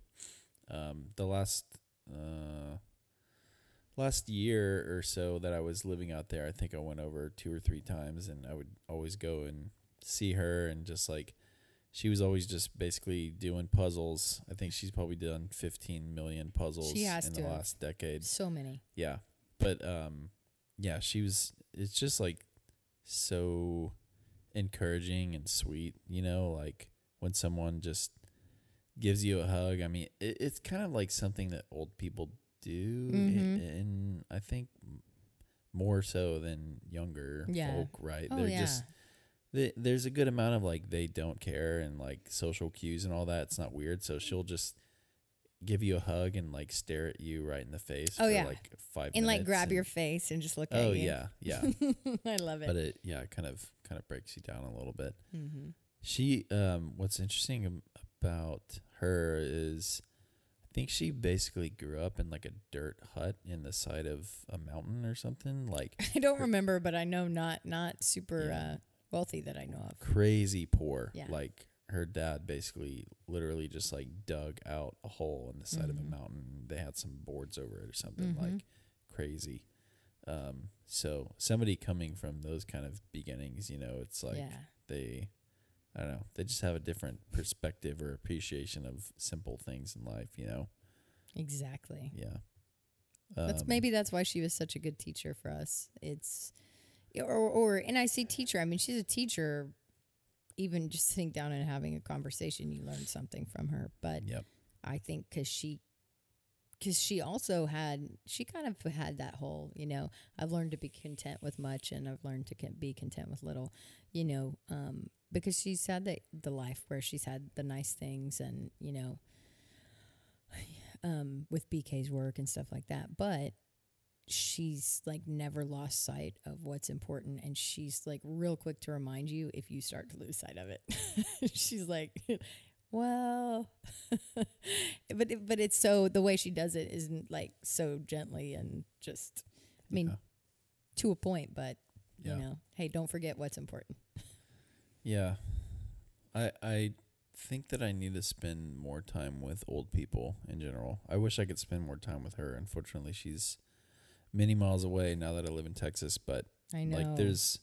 Um the last uh last year or so that I was living out there, I think I went over two or three times and I would always go and see her and just like she was always just basically doing puzzles. I think she's probably done 15 million puzzles She has in the have. last decade. So many. Yeah. But um yeah, she was it's just like so encouraging and sweet, you know, like when someone just gives you a hug. I mean, it, it's kind of like something that old people do and, Mhm. and I think more so than younger Yeah. folk, right? Oh They're yeah. just they, there's a good amount of like they don't care and like social cues and all that. It's not weird. So she'll just give you a hug and like stare at you right in the face Oh, for yeah. like five and like grab and- your face and just look at Oh you. yeah, yeah. I love it. but it yeah, it kind of kind of breaks you down a little bit. mm-hmm. She um what's interesting about her is I think she basically grew up in like a dirt hut in the side of a mountain or something, like I don't remember, but I know not not super Yeah. uh, wealthy that I know of. crazy poor. Yeah. Like her dad basically literally just like dug out a hole in the side of a Mhm. mountain. They had some boards over it or something Mhm. like crazy. Um, so somebody coming from those kind of beginnings, you know, it's like yeah. they, I don't know, they just have a different perspective or appreciation of simple things in life, you know? Exactly. Yeah. That's Um, maybe that's why she was such a good teacher for us. It's or or and I say teacher. I mean, she's a teacher. Even just sitting down and having a conversation, you learn something from her. But Yep. I think because she, because she also had, she kind of had that whole, you know, I've learned to be content with much, and I've learned to be content with little, you know, um, because she's had the the life where she's had the nice things, and you know, um, with BK's work and stuff like that. But she's like never lost sight of what's important and she's like real quick to remind you if you start to lose sight of it. she's like well but it- but it's so the way she does it isn't like so gently and just I mean Yeah. to a point but Yeah. you know hey don't forget what's important. Yeah. I I think that I need to spend more time with old people in general. I wish I could spend more time with her. Unfortunately, she's many miles away now that I live in Texas, but I know. like there's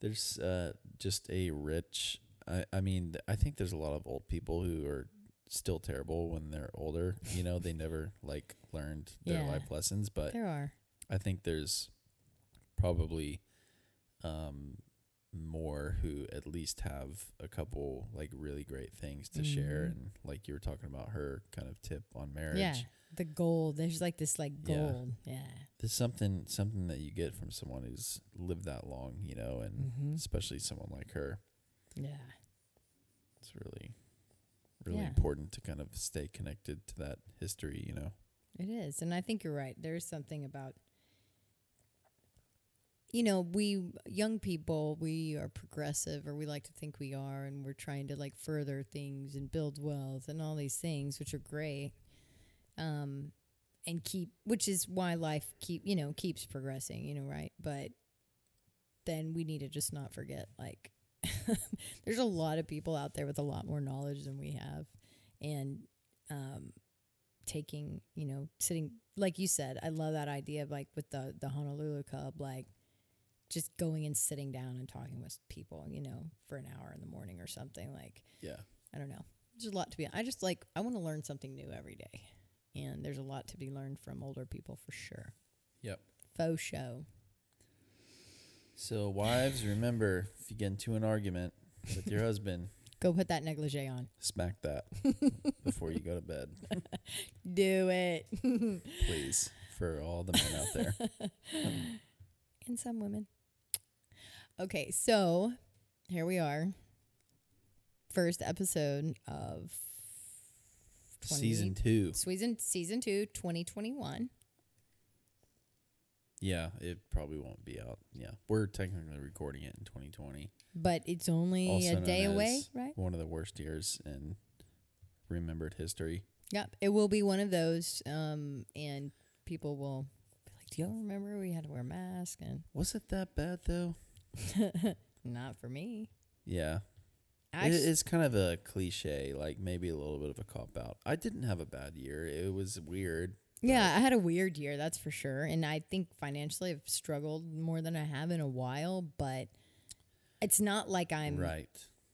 there's uh just a rich I I mean, th- I think there's a lot of old people who are still terrible when they're older. You know, they never like learned their Yeah. life lessons, but there are. I think there's probably um, more who at least have a couple like really great things to share, Mhm. and like you were talking about her kind of tip on marriage. Yeah. The gold. There's like this like gold. Yeah. There's something something that you get from someone who's lived that long, you know, and Mhm. especially someone like her. Yeah. It's really really Yeah. important to kind of stay connected to that history, you know. It is. And I think you're right. There's something about, you know, we young people, we are progressive or we like to think we are, and we're trying to like further things and build wealth and all these things, which are great. Um, and keep which is why life keep you know keeps progressing you know right but then we need to just not forget like there's a lot of people out there with a lot more knowledge than we have and um taking you know sitting like you said i love that idea of like with the the honolulu cub like just going and sitting down and talking with people you know for an hour in the morning or something like Yeah. I don't know. There's a lot to be. I just like I want to learn something new every day, and there's a lot to be learned from older people for sure. Yep. Faux show. So wives, remember if you get into an argument with your husband, Go put that negligee on. smack that before you go to bed, Do it. please, for all the men out there. and some women. Okay, so here we are. First episode of 20 Season two. season season two, 2021. Yeah, it probably won't be out. Yeah, we're technically recording it in 2020. But it's only Also a day away, right? One of the worst years in remembered history. Yep, it will be one of those, um, and people will be like, "Do y'all remember we had to wear masks?" And Was it that bad though? not for me. Yeah. It- it's kind of a cliche, like maybe a little bit of a cop out. I didn't have a bad year. It was weird. yeah, I had a weird year, that's for sure, and I think financially I've struggled more than I have in a while. But it's not like I'm right.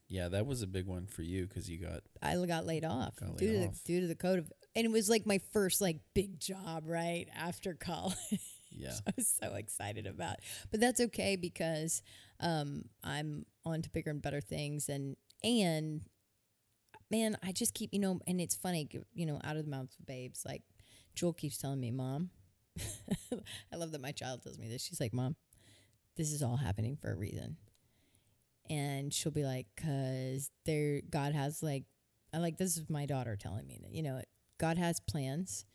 Yeah, that was a big one for you because you got I got laid off Got laid due to off. the, due to the COVID, and it was like my first like big job right after college. yeah. I was so excited about. But that's okay because um, I'm on to bigger and better things and and man, I just keep you know, and it's funny, you know, out of the mouths of babes. Like Joel keeps telling me, "Mom," I love that my child tells me this. She's like, "Mom, this is all happening for a reason," and she'll be like, "Cause there, God has like, I like this is my daughter telling me that you know, God has plans."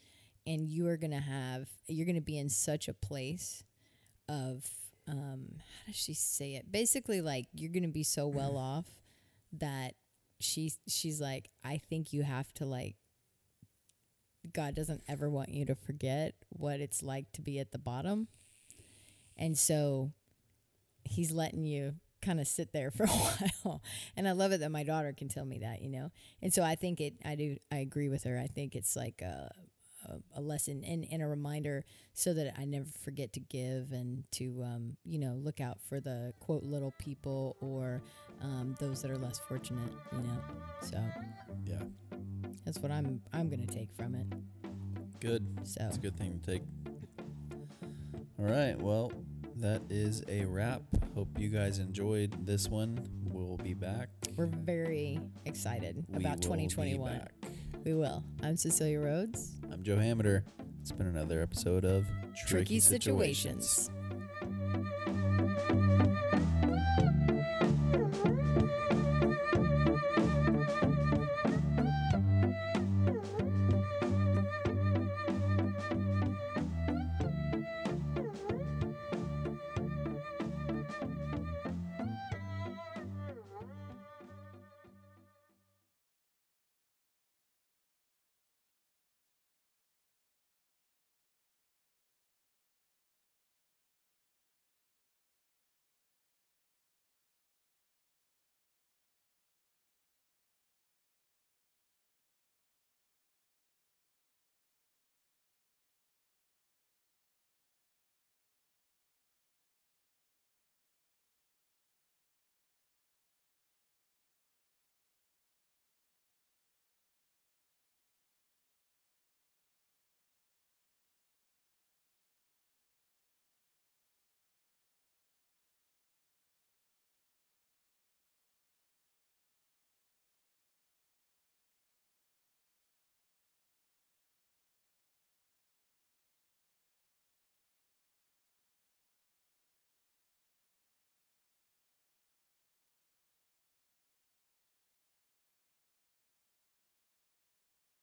and you are gonna have you're gonna be in such a place of um how does she say it basically like you're gonna be so well off that she's she's like i think you have to like god doesn't ever want you to forget what it's like to be at the bottom. And so he's letting you kind of sit there for a while. And i love it that my daughter can tell me that you know? And so i think it i do i agree with her. I think it's like a a, a lesson and, and a reminder so that I never forget to give and to um, you know look out for the quote little people or um, those that are less fortunate you know so Yeah. that's what I'm I'm gonna take from it Good. so It's a good thing to take. All right. Well, that is a wrap. Hope you guys enjoyed this one. We'll be back. we're very excited We about 2021 we will I'm Cecilia Rhodes I'm Joe Hammeter. It's been another episode of tricky situations.